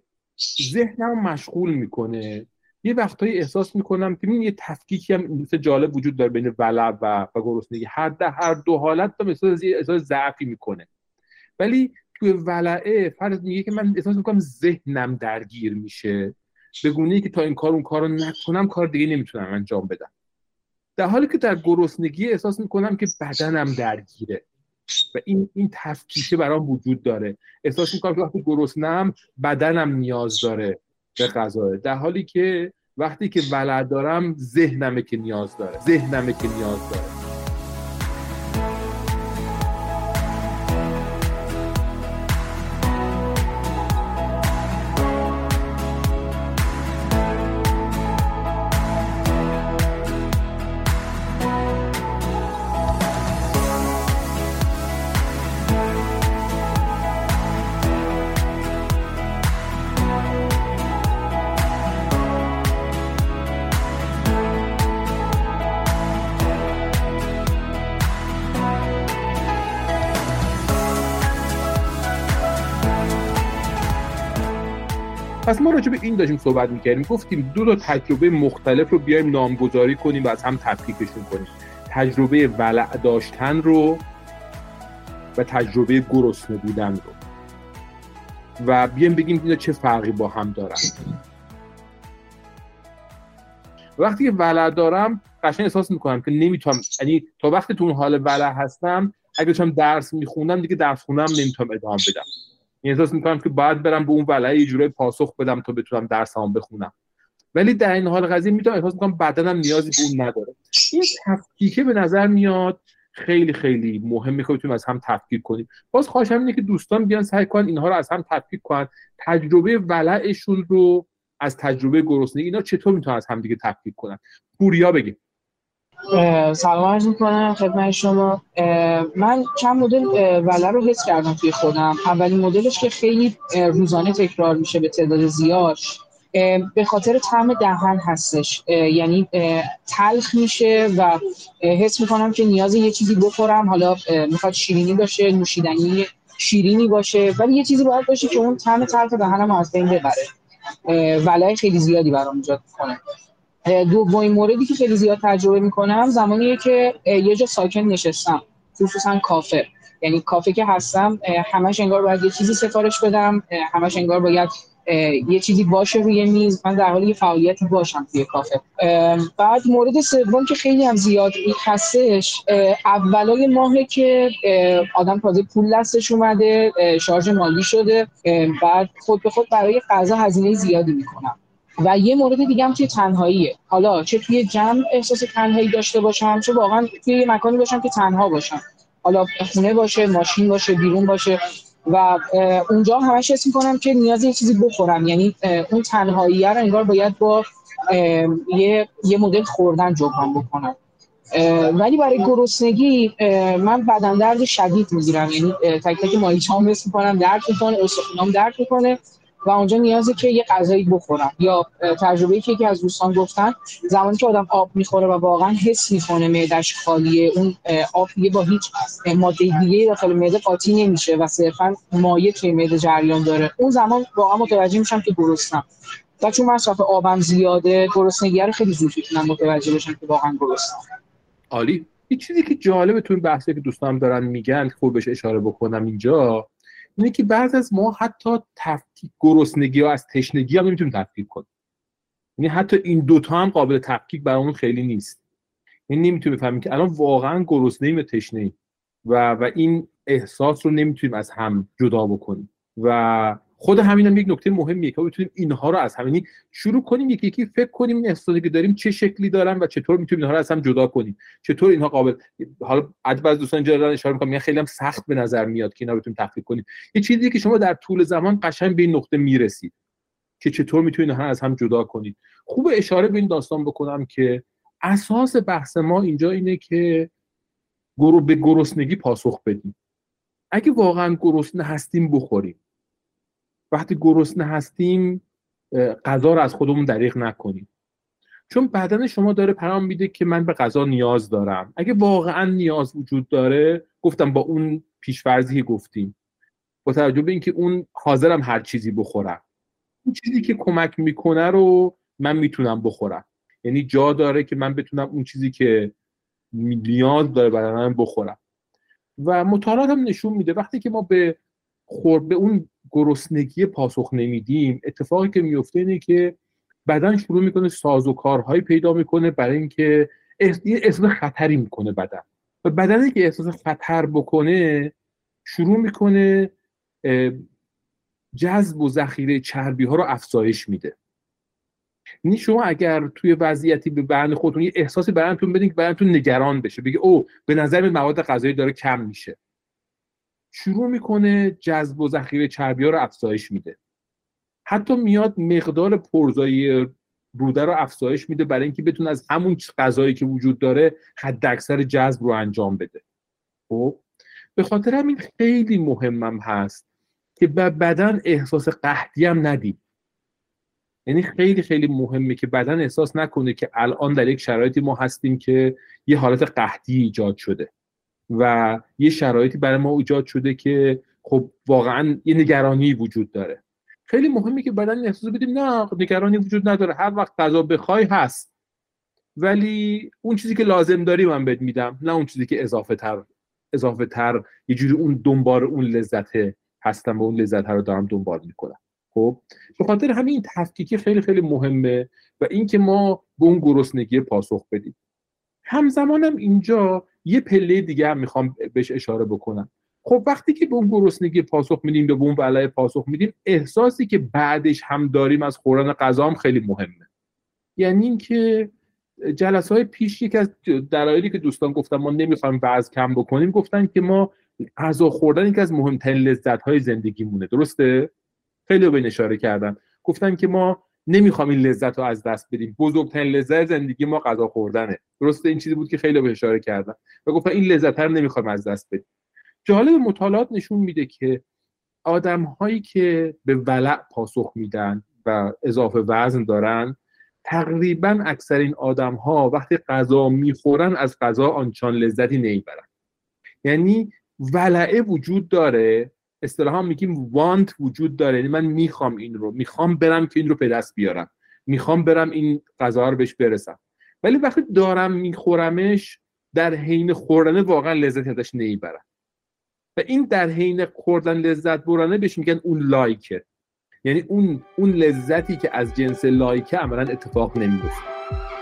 ذهنم مشغول می‌کنه. یه وقتایی احساس می‌کنم که یه تفکیکی هم مثل جالب وجود داره بین ولع و, و گرسنگی هر ده هر دو حالت هم احساس احساس ضعفی می‌کنه. ولی توی ولعه فرض میگه که من احساس می‌کنم ذهنم درگیر میشه. به گونه که تا این کار اون کار رو نکنم کار دیگه نمی‌تونم انجام بدم. در حالی که در گرسنگی احساس می‌کنم که بدنم درگیره. و این این تفکیشه برام وجود داره. احساس می‌کنم که وقتی گرسنم بدنم نیاز داره. به غذا. در حالی که وقتی که ولد دارم ذهنمه که نیاز داره. ذهنمه که نیاز داره. راجع به این داشتیم صحبت می‌کردیم گفتیم دو تا تجربه مختلف رو بیایم نامگذاری کنیم و از هم تفکیکشون کنیم. تجربه ولع داشتن رو و تجربه گرسنه بودن رو. و بیایم بگیم اینا چه فرقی با هم دارن. وقتی که ولع دارم قشنگ احساس می‌کنم که نمی‌تونم یعنی تا وقتی تو اون حال ولع هستم اگه داشتم درس میخوندم دیگه درس خونم نمی‌تونم ادامه بدم. احساس می‌کنم که باید برم به اون ولعه یه جوری پاسخ بدم تا بتونم درسام بخونم. ولی در این حال قضیه می‌تونم احساس می‌کنم بدنم نیازی به اون نداره. این تفکیکه به نظر میاد خیلی خیلی مهمه که بتونیم از هم تفکیک کنیم. باز خواهشم اینه که دوستان بیان سعی کنن اینها رو از هم تفکیک کنن. تجربه ولعشون رو از تجربه گرسنگی اینا چطور می‌تونن از هم دیگه تفکیک کنن؟ پوریا بگیم سلام عرض می‌کنم خدمت شما. من چند مدل وله رو حس کردم توی خودم. اولین مدلش که خیلی روزانه تکرار میشه به تعداد زیاد. به خاطر طعم دهن هستش. یعنی تلخ میشه و حس می‌کنم که نیاز یه چیزی بخورم. حالا می‌خواد شیرینی باشه نوشیدنی شیرینی باشه ولی یه چیزی باید باشه که اون طعم تلخ دهنم از بین ببره. ولای خیلی زیادی برام ایجاد کنه دومین موردی که خیلی زیاد تجربه می‌کنم زمانیه که یه جا ساکن نشستم خصوصا کافه. یعنی کافه که هستم همش انگار باید یه چیزی سفارش بدم همش انگار باید یه چیزی باشه روی میز من در حال یه فعالیتی باشم توی کافه. بعد مورد سوم که خیلی هم زیاد هستش اولای ماهه که آدم تازه پول دستش اومده شارژ مالی شده بعد خود به خود برای غذا هزینه زیادی می‌کنم. و یه مورد دیگه هم توی تنهاییه. حالا چه توی جمع احساس تنهایی داشته باشم چه واقعا توی یه مکانی باشم که تنها باشم. حالا خونه باشه ماشین باشه بیرون باشه و اونجا همش حس می‌کنم که نیاز یه چیزی بخورم. یعنی اون تنهایی رو انگار باید با یه یه مدل خوردن جبران بکنم. ولی برای گرسنگی من بدن درد شدید می‌گیرم. یعنی تک تک ماهیچه‌ام حس درد می‌کنه استخونام درد می‌کنه. و اونجا نیازه که یه غذایی بخورم یا تجربه که یکی از دوستان گفتن زمانی که آدم آب می‌خوره و واقعا حس می‌کنه معدش خالیه اون آب دیگه با هیچ ماده دیگه داخل معده قاطی نمیشه و صرفا مایع توی معده جریان داره. اون زمان واقعا متوجه میشم که گرسنم. و چون مصرف آبم زیاده گرسنگی رو خیلی زود می‌تونم متوجه بشم که واقعا گرسنم. عالی. یه چیزی که جالبه تو این بحثی که دوستان دارن میگن خوب بهش اشاره بکنم اینجا اینه که بعض از ما حتی تفکیک گرسنگی ها از تشنگی هم نمی‌تونیم تفکیک کنیم. یعنی حتی این دوتا هم قابل تفکیک برامون خیلی نیست. یعنی نمی‌تونیم بفهمیم که الان واقعا گرسنه ایم تشنه و و این احساس رو نمی‌تونیم از هم جدا بکنیم. و خود همین هم یک نکته مهمیه که بتونیم اینها رو از همینی شروع کنیم یکی یکی فکر کنیم این احساساتی که داریم چه شکلی دارن و چطور می‌تونیم اینها رو از هم جدا کنیم. چطور اینها قابل حالا از دوستان اینجا اشاره می‌کنم خیلی هم سخت به نظر میاد که اینا بتونیم تفکیک کنیم. یه چیزی که شما در طول زمان قشنگ به این نقطه می‌رسید که چطور می‌تونید اینها از هم جدا کنید. خوب اشاره به این داستان بکنم که اساس بحث ما اینجا اینه که گرو به گرسنگی پاسخ بدیم. اگه واقعا گرسنه هستیم بخوریم. وقتی گرسنه هستیم غذا رو از خودمون دریغ نکنیم. چون بدن شما داره پیام میده که من به غذا نیاز دارم. اگه واقعا نیاز وجود داره گفتم با اون پیشورزی که گفتیم. با توجه به اینکه اون حاضرم هر چیزی بخورم. اون چیزی که کمک می‌کنه رو من می‌تونم بخورم. یعنی جا داره که من بتونم اون چیزی که نیاز داره بدنم بخورم. و مطالعات هم نشون میده وقتی که ما به خور به اون گرسنگی پاسخ نمیدیم. اتفاقی که میفته اینه که بدن شروع می‌کنه ساز و کارهایی پیدا می‌کنه برای اینکه احساس خطری می‌کنه بدن. و بدنی که احساس خطر بکنه شروع می‌کنه جذب و ذخیره چربی ها رو افزایش میده. یعنی شما اگر توی وضعیتی به بدن خودتون یه احساسی بدنتون بدین که بدنتون نگران بشه بگه او به نظر مواد غذایی داره کم میشه. شروع می‌کنه جذب و ذخیره چربی ها رو افزایش میده. حتی میاد مقدار پرزایی روده رو افزایش میده برای اینکه بتونه از همون غذایی که وجود داره حد اکثر جذب رو انجام بده. خب به خاطر همین خیلی مهمم هست که به بدن احساس قحطی هم ندید یعنی خیلی خیلی مهمه که بدن احساس نکنه که الان در یک شرایطی ما هستیم که یه حالت قحطی ایجاد شده. و یه شرایطی برای ما ایجاد شده که خب واقعا یه نگرانی وجود داره. خیلی مهمه که بدن احساس بدیم نه نگرانی وجود نداره. هر وقت غذا بخوای هست. ولی اون چیزی که لازم داری من بهت میدم نه اون چیزی که اضافه تر اضافه تر یه جوری اون دنبال اون لذته هستم و اون لذت رو دارم دنبال می‌کنم. خب؟ به خاطر همین تفکیکی خیلی خیلی مهمه و اینکه ما به اون گرسنگی پاسخ بدیم. همزمانم اینجا یه پله دیگه هم می‌خوام بهش اشاره بکنم. خب وقتی که به اون گرسنگی پاسخ میدیم به اون ولای پاسخ میدیم احساسی که بعدش هم داریم از خوردن غذا هم خیلی مهمه. یعنی اینکه جلسه های پیش یک از دلایلی که دوستان گفتن ما نمی‌خوایم وزن کم بکنیم گفتن که ما غذا خوردن یکی از مهمترین لذت های زندگیمونه. درسته؟ خیلی به اشاره کردن. گفتن که ما نمی‌خوام این لذت رو از دست بدیم. بزرگترین لذت زندگی ما غذا خوردنه. درسته این چیزی بود که خیلی به اشاره کردن و گفتن این لذت رو نمی‌خوایم از دست بدیم. جالب مطالعات نشون میده که آدم هایی که به ولع پاسخ میدن و اضافه وزن دارن تقریبا اکثر این آدم ها وقتی غذا می‌خورن از غذا آنچان لذتی نمی‌برن. یعنی ولعه وجود داره اصطلاحا میگیم وانت وجود داره. یعنی من می‌خوام این رو می‌خوام برم که این رو به دست بیارم. می‌خوام برم این غذا رو بهش برسم. ولی وقتی دارم میخورمش در حین خوردن واقعا لذت ازش نمی‌برم. و این در حین خوردن لذت برانه بهش میگن اون لایکه. یعنی اون اون لذتی که از جنس لایکه عملا اتفاق نمیفته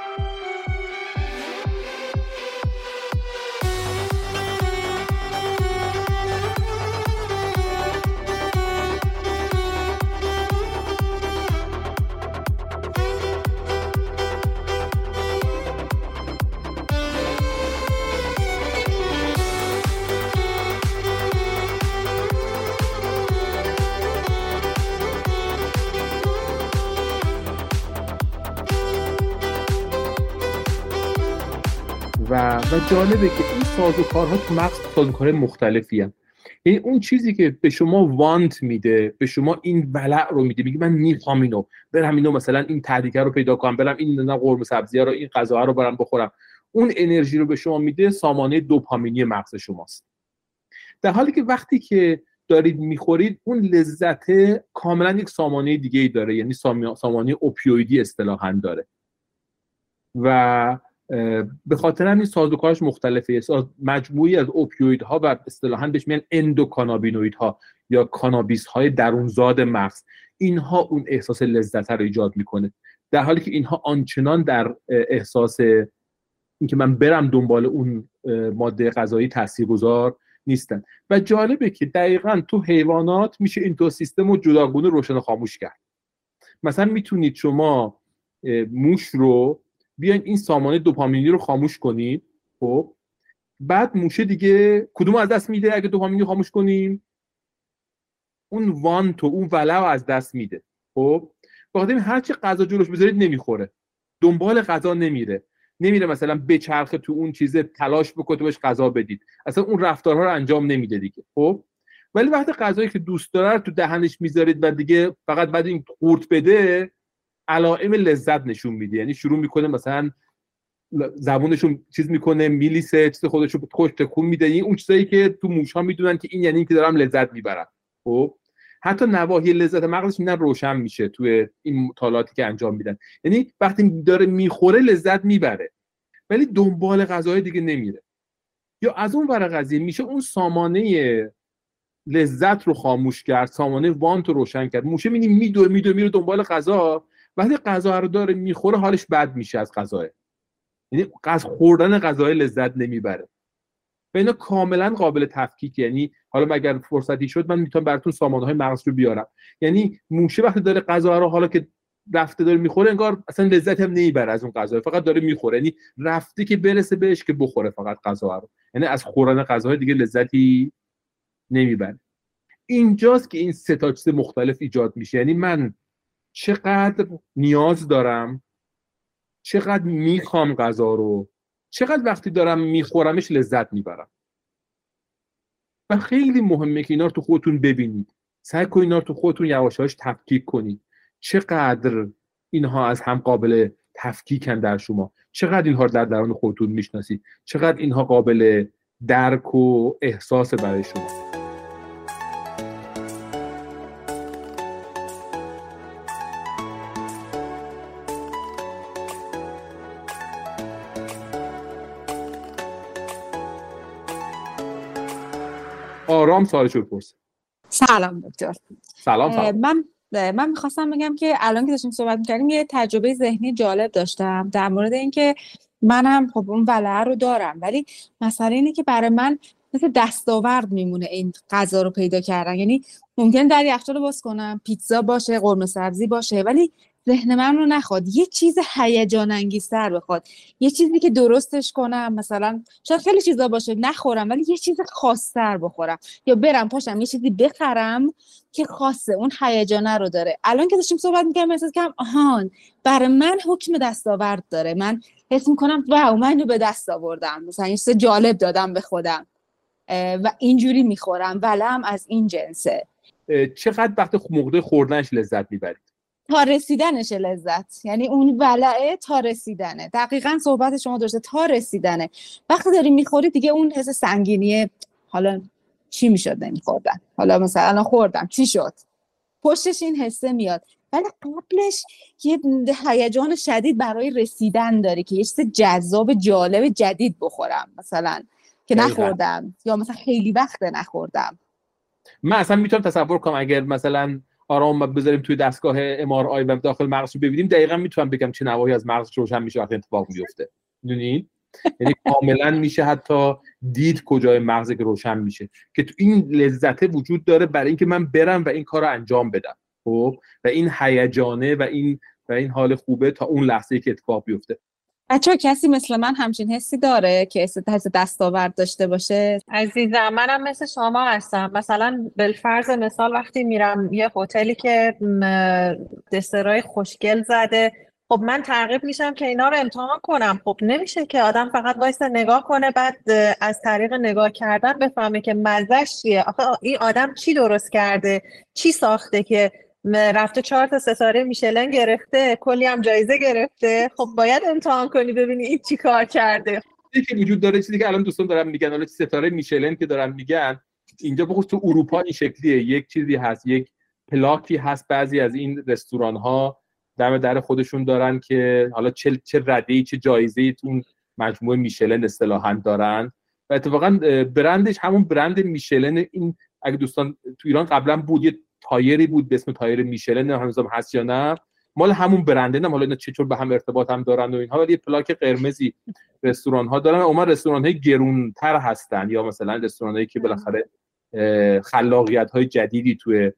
جالبه که این سازوکارها تو مغز سازوکار مختلفی هم. یعنی اون چیزی که به شما وانت میده به شما این ولع رو میده میگه من می‌خوام اینو برم اینو مثلا این تحریکه رو پیدا کنم برم این نه قرمه سبزی رو این غذا رو برم بخورم. اون انرژی رو به شما میده سامانه دوپامینی مغز شماست. در حالی که وقتی که دارید می‌خورید اون لذت کاملا یک سامانه دیگه ای داره یعنی سامانه اوپیویدی اصطلاحا داره. و به خاطر همین سازوکارش مختلفه. مجموعی از اوپیویدها و اصطلاحا بهش میگن اندوکانابینویدها یا کانابیس های درونزاد مغز. اینها اون احساس لذت رو ایجاد می‌کنه. در حالی که اینها آنچنان در احساس اینکه من برم دنبال اون ماده غذایی تاثیرگذار نیستن. و جالبه که دقیقا تو حیوانات میشه این دو سیستم رو جداگونه روشن خاموش کرد. مثلا می‌تونید شما موش رو بیاین این سامانه دوپامینی رو خاموش کنید خب. بعد موشه دیگه کدوم از دست میده اگه دوپامینی خاموش کنیم؟ اون وانتو اون ولع از دست میده. خب. بخاطر هر چی غذا جلوش بذارید نمی‌خوره. دنبال غذا نمیره. نمیره مثلا بچرخه تو اون چیزه تلاش بکنه بهش غذا بدید. اصلا اون رفتارها رو انجام نمیده دیگه. خب. ولی وقتی غذایی که دوست داره تو دهنش می‌ذارید و دیگه فقط بعد این قورت بده علائم لذت نشون میده. یعنی شروع می‌کنه مثلا زبونشون چیز می‌کنه میلیسه چیز خودشو خوش تکون میده. این اون چیزایی که تو موش ها می‌دونن که این یعنی اینکه دارم لذت می‌برم. خب؟ حتی نواحی لذت مغزش میدن روشن میشه توی این مطالعاتی که انجام میدن. یعنی وقتی داره می‌خوره لذت می‌بره. ولی دنبال غذای دیگه نمیره. یا از اون ور قضیه میشه اون سامانه لذت رو خاموش کرد سامانه وانت رو روشن کرد. موشه می‌بینی میدوه میدوه میره دنبال غذا. وقتی غذا رو داره می‌خوره حالش بد میشه از غذا یعنی از خوردن غذای لذت نمی‌بره. و اینا کاملا قابل تفکیک یعنی حالا اگر فرصتی شد من می‌تونم براتون سامانه های مغز رو بیارم. یعنی موشه وقتی داره غذا رو حالا که رفته داره می‌خوره انگار اصلا لذت هم نمی‌بره از اون غذا فقط داره می‌خوره. یعنی رفته که برسه بهش که بخوره فقط غذا رو. یعنی از خوردن غذاهای دیگه لذتی نمی‌بره. اینجاست که این سه تا چیز مختلف ایجاد میشه. یعنی من چقدر نیاز دارم؟ چقدر می‌خوام غذا رو؟ چقدر وقتی دارم میخورمش لذت می‌برم؟ و خیلی مهمه که اینا رو تو خودتون ببینید. سعی کنید اینا رو تو خودتون یواشاش تفکیک کنید. چقدر اینها از هم قابل تفکیکن در شما؟ چقدر اینها رو در درون خودتون می‌شناسید؟ چقدر اینها قابل درک و احساس برای شما؟ آرام سوالشو بپرسه سلام دکتر. سلام سلام. من من می‌خواستم بگم که الان که داشتیم صحبت می‌کردیم یه تجربه ذهنی جالب داشتم در مورد اینکه منم خب اون ولعه رو دارم ولی مسئله اینه که برای من مثل دستاورد میمونه این غذا رو پیدا کردن. یعنی ممکن در یخچال رو باز کنم پیتزا باشه قرمه سبزی باشه ولی ذهن من رو نخواد. یه چیز هیجان انگیزتر بخواد. یه چیزی که درستش کنم مثلا شاید خیلی چیزا باشه نخورم ولی یه چیز خاصتر بخورم. یا برم پاشم یه چیزی بخرم که خاصه اون هیجانه رو داره. الان که داشتیم صحبت می‌کنم احساس کردم آهان برای من حکم دستاورد داره. من حس می‌کنم واو من رو به دست آوردم. مثلا یه چیز جالب دادم به خودم. و اینجوری می‌خورم. ولم از این جنسه. چقدر وقت موقع خوردنش لذت می‌برید؟ تا رسیدنش لذت. یعنی اون ولعه تا رسیدنه. دقیقا صحبت شما درسته تا رسیدنه. وقتی داری می‌خوری دیگه اون حس سنگینی حالا چی می‌شد نمیخوردم حالا مثلا خوردم چی شد؟ پشتش این حسه میاد. ولی قبلش یه هیجان شدید برای رسیدن داره که یه چیز جذاب جالب جدید بخورم. مثلا که. نخوردم یا مثلا خیلی وقت نخوردم. من اصلا می‌تونم تصور کنم اگر مثلا آرام بذاریم توی دستگاه ام آی و داخل مغز رو ببینیم. دقیقا می‌تونم بگم چه نواحی از مغز روشن میشه وقتی اتفاق میفته می‌دونین؟ یعنی کاملا میشه حتی دید کجای مغز که روشن میشه. که تو این لذت وجود داره برای اینکه من برم و این کار رو انجام بدم. خب؟ و این هیجانه و این و این حال خوبه تا اون لحظه که اتفاق بیفته. بچه کسی مثل من همچین حسی داره که حس دستاورد داشته باشه؟ عزیزم منم مثل شما هستم. مثلا بالفرض مثال وقتی میرم یه هتلی که دسرای خوشگل زده خب من ترغیب میشم که اینا رو امتحان کنم. خب نمیشه که آدم فقط وایسه نگاه کنه بعد از طریق نگاه کردن بفهمه که مزهش چیه. آخه این آدم چی درست کرده؟ چی ساخته که رفته چهار تا ستاره میشلن گرفته کلی هم جایزه گرفته. خب باید امتحان کنی ببینی این چی کار کرده. چیزی که وجود داره چیزی که الان دوستان دارن میگن حالا ستاره میشلن که دارن میگن اینجا بخصوص تو اروپا این شکلیه. یک چیزی هست یک پلاکی هست. بعضی از این رستوران ها دم در خودشون دارن که حالا چه چه رده چه جایزه اون مجموعه میشلن اصطلاحا دارن. و اتفاقا برندش همون برند میشلن. این اگه دوستان تو ایران قبلا بود یه تایری بود به اسم تایر میشلن هنوزم هست یا نه. مال همون برنده نه حالا اینا چطور به هم ارتباط هم دارن و اینها ولی یه پلاک قرمزی رستوران ها دارن اون رستوران های گرونتر هستن. یا مثلا رستوران هایی که بالاخره خلاقیت های جدیدی توی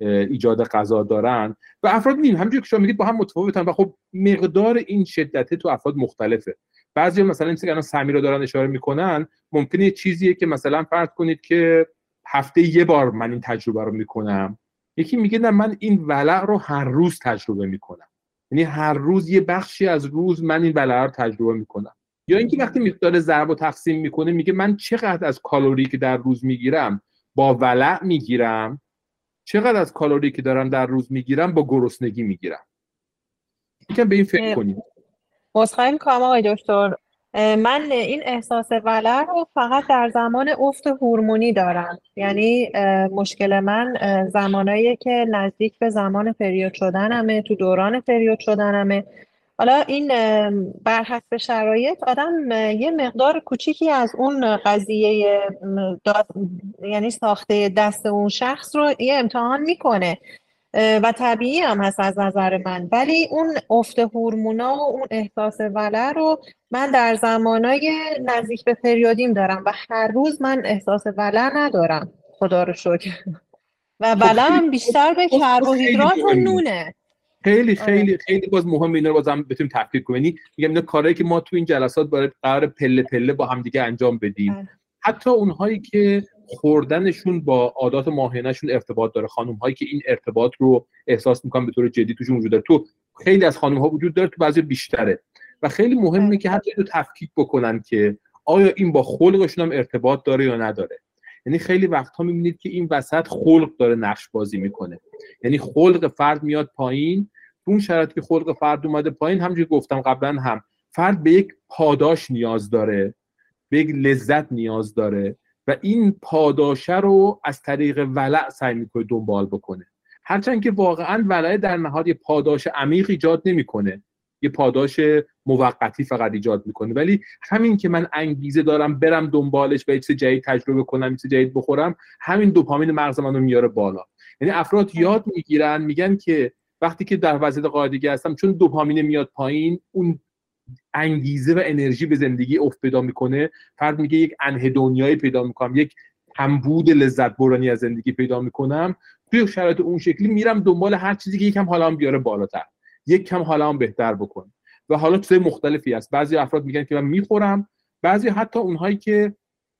ایجاد غذا دارن. و افراد میدیم همونجوری که شما میگید با هم متفاوتن و خب مقدار این شدته تو افراد مختلفه. بعضی مثلا این که الان سمیر رو دارن اشاره می‌کنن ممکنه یه چیزیه که مثلا فرض کنید که هفته یه بار من این تجربه رو می‌کنم. یکی میگه نه من این ولع رو هر روز تجربه می‌کنم. یعنی هر روز یه بخشی از روز من این ولع رو تجربه می‌کنم. یا اینکه وقتی مقدار ضرب و تقسیم می‌کنه میگه من چقدر از کالری که در روز می‌گیرم با ولع می‌گیرم؟ چقدر از کالری که دارم در روز می‌گیرم با گرسنگی می‌گیرم؟ یکم به این فکر کنید عذرخواهی می‌کنم آقای دکتر. من این احساس ولع رو فقط در زمان افت هورمونی دارم. یعنی مشکل من زمانایی که نزدیک به زمان پریود شدنمه تو دوران پریود شدنمه. حالا این بر حسب شرایط آدم یه مقدار کوچیکی از اون قضیه یعنی ساخته دست اون شخص رو یه امتحان می‌کنه. و طبیعی هم هست از نظر من. ولی اون افت هورمونا و اون احساس ولع رو من در زمانای نزدیک به پریودیم دارم و هر روز من احساس ولع ندارم. خدا رو شکر. و ولع هم بیشتر به کربوهیدرات و. نونه. خیلی خیلی خیلی باز مهم اینا رو بازم بتونیم تفکیک کنیم. یعنی میگم اینا کارهایی که ما تو این جلسات باید قرار پله پله با هم دیگه انجام بدیم. حتی اونهایی که خوردنشون با عادات ماهیانهشون ارتباط داره. خانم هایی که این ارتباط رو احساس می‌کنن به طور جدی توشون وجود داره. تو خیلی از خانم ها وجود داره تو بعضی بیشتره. و خیلی مهمه که حتی اینو تفکیک بکنن که آیا این با خلقشون هم ارتباط داره یا نداره. یعنی خیلی وقتها می‌بینید که این وسط خلق داره نقش بازی می‌کنه. یعنی خلق فرد میاد پایین. اون شرایطی که خلق فرد اومده پایین همونجوری گفتم قبلا هم فرد به یک پاداش نیاز داره به یک لذت نیاز داره. و این پاداشه رو از طریق ولع سعی می‌کنه دنبال بکنه. هرچند که واقعا ولع در نهاد یه پاداش عمیق ایجاد نمی‌کنه. یه پاداش موقتی فقط ایجاد می‌کنه. ولی همین که من انگیزه دارم برم دنبالش و چیز جدید تجربه کنم چیز جدید بخورم همین دوپامین مغز منو میاره بالا. یعنی افراد یاد می‌گیرن میگن که وقتی که در وضعیت قاعدگی هستم چون دوپامین میاد پایین اون انگیزه و انرژی به زندگی افت پیدا می‌کنه. فرد میگه یک انهدونیایی پیدا می‌کنم یک کمبود لذت برانی از زندگی پیدا می‌کنم. توی شرایط اون شکلی میرم دنبال هر چیزی که یکم حالام بیاره بالاتر یک کم حالام بهتر بکن. و حالا چیزای مختلفی هست. بعضی افراد میگن که من می‌خورم بعضی حتی اونهایی که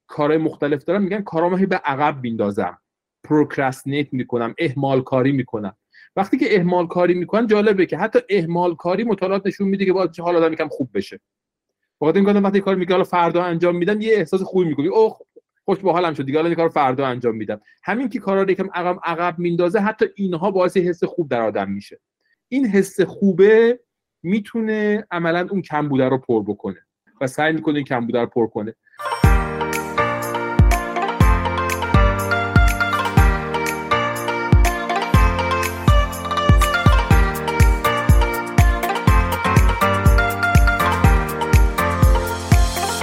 کارهای مختلف دارن میگن کارامو به عقب بیندازم پروکرستینیت می‌کنم اهمال کاری می‌کنم. وقتی که اهمال کاری می‌کنن جالبه که حتی اهمال کاری مطالعات نشون میده که باید حال آدم یکم خوب بشه. این کارم وقتی کار میگه حالا فردا انجام میدم یه احساس خوبی می‌کنی اوه خوش به حالم شد دیگه حالا این کارو فردا انجام میدم. همین که کارا رو یکم عقب عقب میندازه حتی اینها باعث حس خوب در آدم میشه. این حس خوبه می‌تونه عملا اون کمبوده رو پر بکنه و سعی می‌کنه این کمبوده رو پر کنه.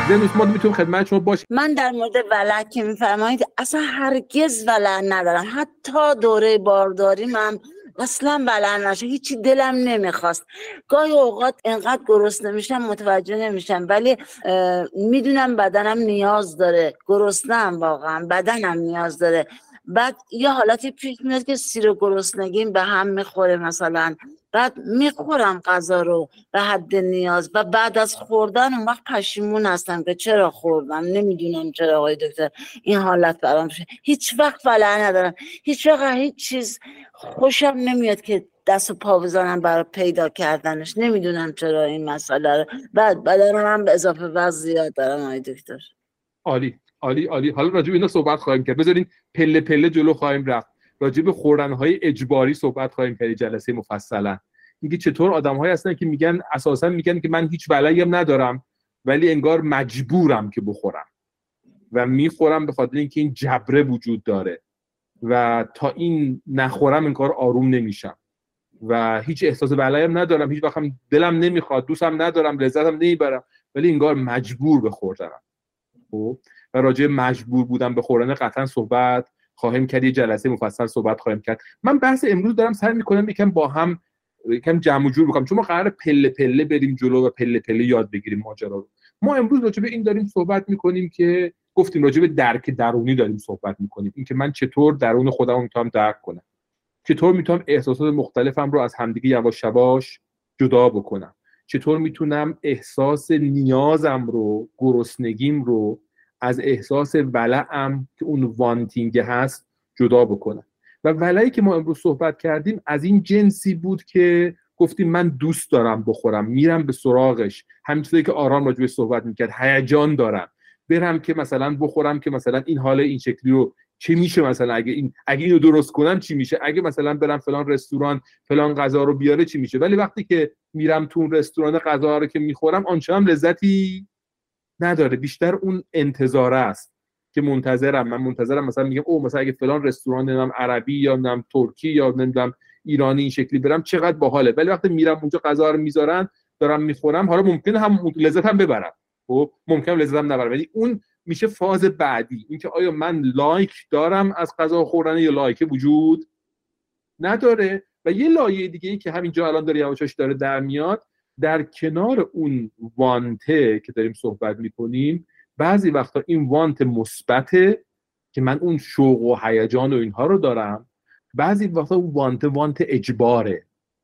زنوس ما می‌تونیم خدمت شما باش من در مورد ولع که میفرمایید اصلا هرگز ولع ندارم. حتی دوره بارداری من اصلا ولع نشه هیچی دلم نمی‌خواست. گاهی اوقات انقدر گرسنه میشم متوجه نمیشم. ولی می‌دونم بدنم نیاز داره. گرسنم واقعا. بدنم نیاز داره. بعد یه حالتی پیش میاد که سیر و گرسنگیم به هم می‌خوره مثلا. بعد می‌خورم غذا رو به حد نیاز و بعد از خوردن اون وقت پشیمون هستم که چرا خوردم؟ نمی‌دونم چرا آقای دکتر این حالت برام شد هیچ وقت ولع ندارم. هیچ وقت هیچ چیز خوشم نمیاد که دست و پا بزنم برای پیدا کردنش. نمی‌دونم چرا این مسئله رو. بعد بدن من به اضافه وزن زیاد دارم آقای دکتر. عالی. عالی عالی. حالا راجع به اینا صحبت خواهیم کرد. بذارین پله پله جلو خواهیم رفت. راجع به خوردن های اجباری صحبت خواهیم کرد. جلسه مفصلا. اینکه چطور آدم هستن که میگن اساسا میگن که من هیچ بلایی هم ندارم ولی انگار مجبورم که بخورم. و می‌خورم به خاطر اینکه این جبره وجود داره. و تا این نخورم این کار آروم نمیشم. و هیچ احساس بلایی هم ندارم. هیچ وقت دلم نمی‌خواد دوستم ندارم لذتم نمی‌برم ولی انگار مجبور به خوردنم. خب؟ و راجع مجبور بودم به خوردن قطعا صحبت خواهیم کرد. یه جلسه مفصل صحبت خواهیم کرد. من بحث امروز دارم سعی می‌کنم یکم با هم یکم جمع جور بکنم. چون ما قرار پله پله بریم جلو و پله پله یاد بگیریم ماجرا رو. ما امروز راجع به این داریم صحبت می‌کنیم که گفتیم راجع به درک درونی داریم صحبت می‌کنیم. اینکه من چطور درون خودم می‌تونم درک کنم. چطور می‌تونم احساسات مختلفم رو از همدیگه یواش یواش جدا بکنم. چطور می‌تونم احساس نیازم رو گرسنگیم رو از احساس ولعم که اون وانتینگ هست جدا بکنم. و ولعی که ما امروز صحبت کردیم از این جنسی بود که گفتیم من دوست دارم بخورم میرم به سراغش. همینطوری که آرام راجبش صحبت می‌کرد هیجان دارم. برم که مثلا بخورم که مثلا این حال این شکلی رو چه میشه مثلا؟ اگه این اگه اینو درست کنم چی میشه؟ اگه مثلا برم فلان رستوران فلان غذا رو بیاره چی میشه؟ ولی وقتی که میرم تو اون رستوران غذا رو که می‌خورم آنچنان لذتی نداره. بیشتر اون انتظاره است که منتظرم. من منتظرم مثلا میگم او مثلا اگه فلان رستوران نمی‌دونم عربی یا نمی‌دونم ترکی یا نمی‌دونم ایرانی این شکلی برم چقدر باحاله. ولی وقتی میرم اونجا غذا رو می‌ذارن دارم می‌خورم حالا ممکنه هم لذت هم ببرم. خب ممکن لذت هم نبرم. ولی اون میشه فاز بعدی. اینکه آیا من لایک دارم از غذا خوردن یا لایک وجود نداره. و یه لایه دیگه ای که همینجا الان داره یواشاش داره در میاد در کنار اون وانته که داریم صحبت می‌کنیم بعضی وقتا این وانت مثبته که من اون شوق و هیجان و اینها رو دارم. بعضی وقتا اون وانت وانت اجباره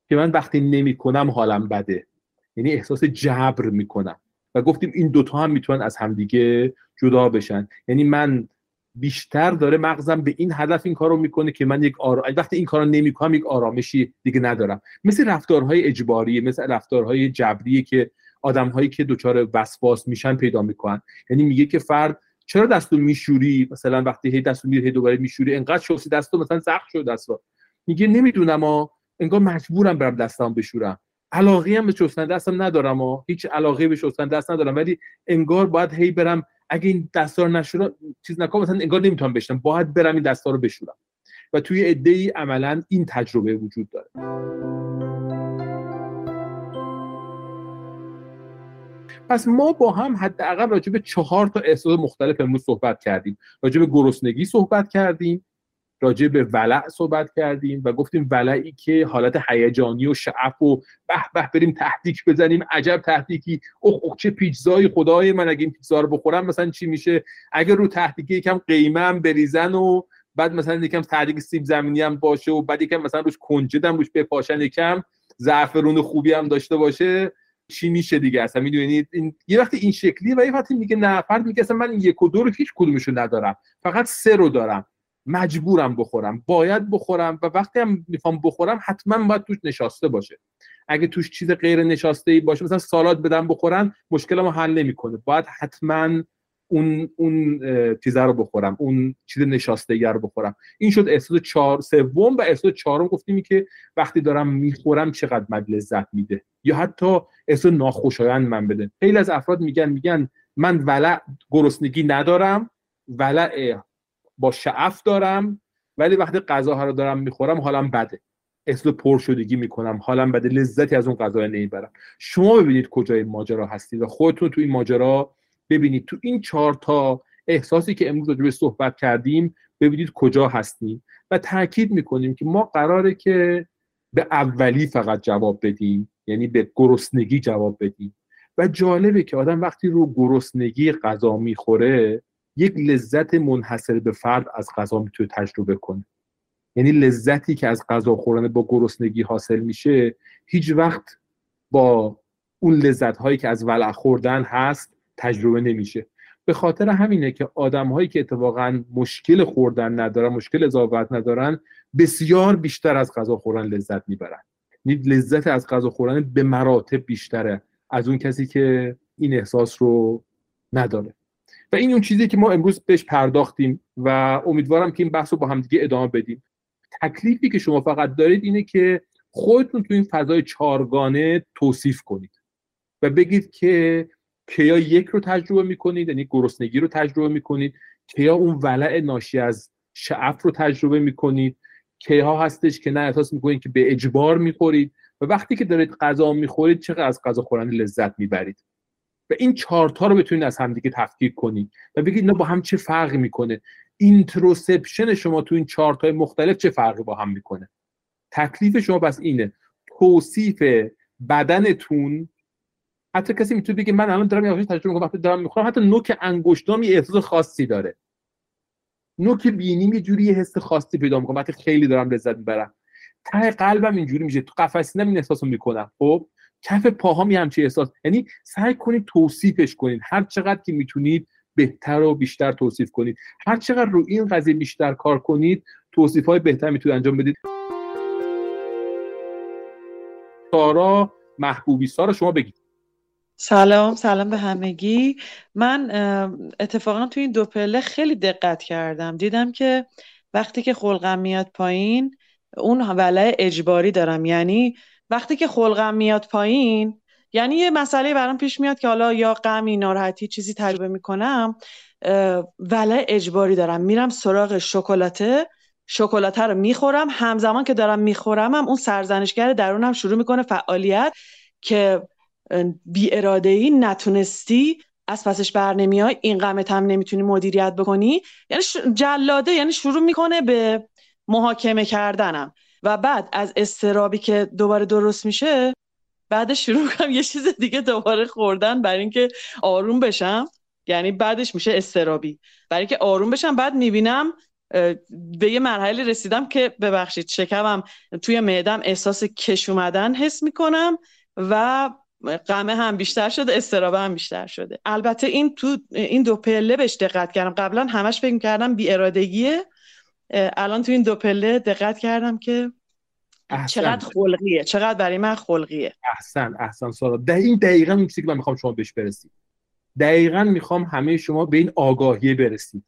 که من وقتی نمی‌کنم حالم بده. یعنی احساس جبر می‌کنم. و گفتیم این دوتا هم می‌تونن از همدیگه جدا بشن. یعنی من بیشتر داره مغزم به این هدف این کارو می‌کنه که من یک آر... وقتی این کارو نمی‌کنم یک آرامشی دیگه ندارم. مثل رفتارهای اجباری مثل رفتارهای جبری که آدمهایی که دچار وسواس میشن پیدا می‌کنن. یعنی میگه که فرد چرا دستو میشوری؟ مثلا وقتی هی دستو میره دوباره میشوری انقدر شوسی دستو مثلا زخم شده دستو میگه نمی‌دونم ها انگار مجبورم برم دستام بشورم. علاقه هم به شستن دستم ندارم و هیچ علاقه به شستن دست ندارم. ولی انگار باید هی برم اگه این دستا رو نشورم چیز نکنم مثلا انگار نمی‌تونم بشنم. باید برم این دستا رو بشورم. و توی عده ای عملا این تجربه وجود داره. پس ما با هم حداقل راجع به چهار تا احساس مختلف امروز صحبت کردیم. راجع به گرسنگی صحبت کردیم. راجع به ولع صحبت کردیم و گفتیم ولعی که حالت هیجانی و شعف و به به بریم تهدیک بزنیم عجب تهدیکی اوه اوه چه پیتزای خدای من اگه این پیتزا رو بخورم مثلا چی میشه؟ اگر رو تهدیکی یکم قیمه هم بریزن و بعد مثلا یکم تهدیک سیب زمینی هم باشه و بعد یکم مثلا روش کنجدم روش بپاشن یکم زعفرون خوبی هم داشته باشه چی میشه دیگه؟ اصلا می‌دونید این یه وقتی این شکلی و یه وقتی میگه نه فرد میگه اصلا من یک و دو رو هیچ کدومشو ندارم فقط سه رو دارم. مجبورم بخورم باید بخورم و وقتی هم می‌خوام بخورم حتما باید توش نشاسته باشه. اگه توش چیز غیر نشاسته ای باشه مثلا سالاد بدم بخورن مشکل ما حل نمی‌کنه. باید حتما اون اون چیزه رو بخورم اون چیز نشاسته رو بخورم. این شد احساس چهار سوم و احساس چهارم. گفتیم که وقتی دارم می‌خورم چقدر من لذت میده؟ یا حتی احساس ناخوشایند من بده. خیلی از افراد میگن میگن من ولع گرسنگی ندارم ولع با شعف دارم ولی وقتی غذاها رو دارم می‌خورم حالم بده. احساس پرشدگی می‌کنم حالم بده لذتی از اون غذا نمی‌برم. شما ببینید کجای ماجرا هستید و خودتون تو این ماجرا ببینید. تو این چهار تا احساسی که امروز راجع صحبت کردیم ببینید کجا هستیم و تاکید می‌کنیم که ما قراره که به اولی فقط جواب بدیم یعنی به گرسنگی جواب بدیم. و جالبه که آدم وقتی رو گرسنگی غذا می‌خوره یک لذت منحصر به فرد از غذا می‌تونه تجربه کنه. یعنی لذتی که از غذا خوردن با گرسنگی حاصل میشه هیچ وقت با اون لذت هایی که از ولع خوردن هست تجربه نمیشه. به خاطر همینه که آدم هایی که اتفاقا مشکل خوردن ندارن مشکل اضافت ندارن بسیار بیشتر از غذا خوردن لذت می‌برن. یعنی لذت از غذا خوردن به مراتب بیشتره از اون کسی که این احساس رو نداره. و این اون چیزی که ما امروز بهش پرداختیم و امیدوارم که این بحث رو با همدیگه ادامه بدیم. تکلیفی که شما فقط دارید اینه که خودتون تو این فضای چارگانه توصیف کنید و بگید که کیا یک رو تجربه می‌کنید یعنی گرسنگی رو تجربه می‌کنید کیا اون ولع ناشی از شعف رو تجربه می‌کنید کیها هستش که نه احساس می‌کنید که به اجبار می‌خورید و وقتی که دارید غذا می‌خورید چقدر از غذا خوردن لذت می‌برید. و این چارتا رو بتونید از همدیگه تفکیک کنید و بگید اینا با هم چه فرقی می‌کنه؟ interoception شما تو این چارتای مختلف چه فرقی با هم می‌کنه؟ تکلیف شما بس اینه. توصیف بدنتون حتی کسی می‌تونه بگه من الان دارم یه تجربه می‌کنم وقتی دارم می‌خورم حتی نوک انگشتام یه احساس خاصی داره. نوک بینیم یه جوری یه حس خاصی پیدا می‌کنم وقتی خیلی دارم لذت می‌برم. ته قلبم اینجوری میشه. تو قفس این احساس رو می‌کنم. خب؟ کف پاهام یه همچین احساس. یعنی سعی کنید توصیفش کنید. هر چقدر که می‌تونید بهتر و بیشتر توصیف کنید. هر چقدر رو این قضیه بیشتر کار کنید توصیف های بهتر می‌تونید انجام بدید. سارا محبوبی. سارا شما بگید. سلام سلام به همگی. من اتفاقا تو این دو پله خیلی دقت کردم. دیدم که وقتی که خلقم میاد پایین اون ولع اجباری دارم. یعنی وقتی که خلقم میاد پایین یعنی یه مسئله برام پیش میاد که حالا یا غمی ناراحتی چیزی تجربه می‌کنم ولع اجباری دارم. میرم سراغ شکلاته شکلاته رو می‌خورم. همزمان که دارم می‌خورم هم اون سرزنشگر درونم شروع می‌کنه فعالیت که بی اراده ای نتونستی از پسش بر نمیای. این قمت هم نمی‌تونی مدیریت بکنی. یعنی جلاده یعنی شروع می‌کنه به محاکمه کردنم. و بعد از استرابی که دوباره درست میشه بعدش شروع کنم یه چیز دیگه دوباره خوردن برای اینکه آروم بشم. یعنی بعدش میشه استرابی. برای اینکه آروم بشم بعد می‌بینم به یه مرحله رسیدم که ببخشید شکمم توی معدم احساس کش اومدن حس می‌کنم و قمه هم بیشتر شده استرابه هم بیشتر شده. البته این تو این دو پله بهش دقت کردم. قبلا همش فکر کردم بی ارادگیه الان تو این دو پله دقت کردم که احسن. چقدر خلقیه. چقدر برای من خلقیه. احسن احسن سارا. ده این دقیقا این چیزی که من می‌خوام شما بهش برسید دقیقا می‌خوام همه شما به این آگاهی برسید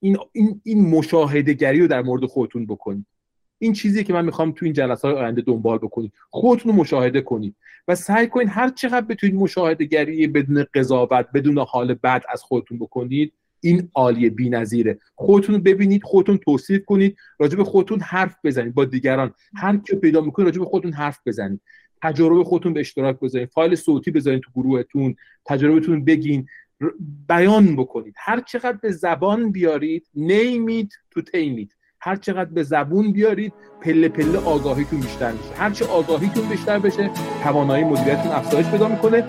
این این این مشاهده گری رو در مورد خودتون بکنید. این چیزی که من می‌خوام تو این جلسات آینده دنبال بکنید. خودتون رو مشاهده کنید و سعی کنید هر چقدر بتونید مشاهده گری بدون قضاوت بدون حال بد از خودتون بکنید این عالیه بی‌نظیره. خودتون ببینید خودتون توصیف کنید راجع به خودتون حرف بزنید با دیگران. هر کی پیدا می‌کنید راجع به خودتون حرف بزنید. تجربه خودتون به اشتراک بذارید. فایل صوتی بذارید تو گروهتون. تجربهتون بگین. بیان بکنید. هر چقدر به زبان بیارید نیمید تو تیمید هر چقدر به زبون بیارید پله پله آگاهیتون بیشتر میشه. هر چه آگاهیتون بیشتر بشه توانایی مدیریتتون افزایش پیدا می‌کنه.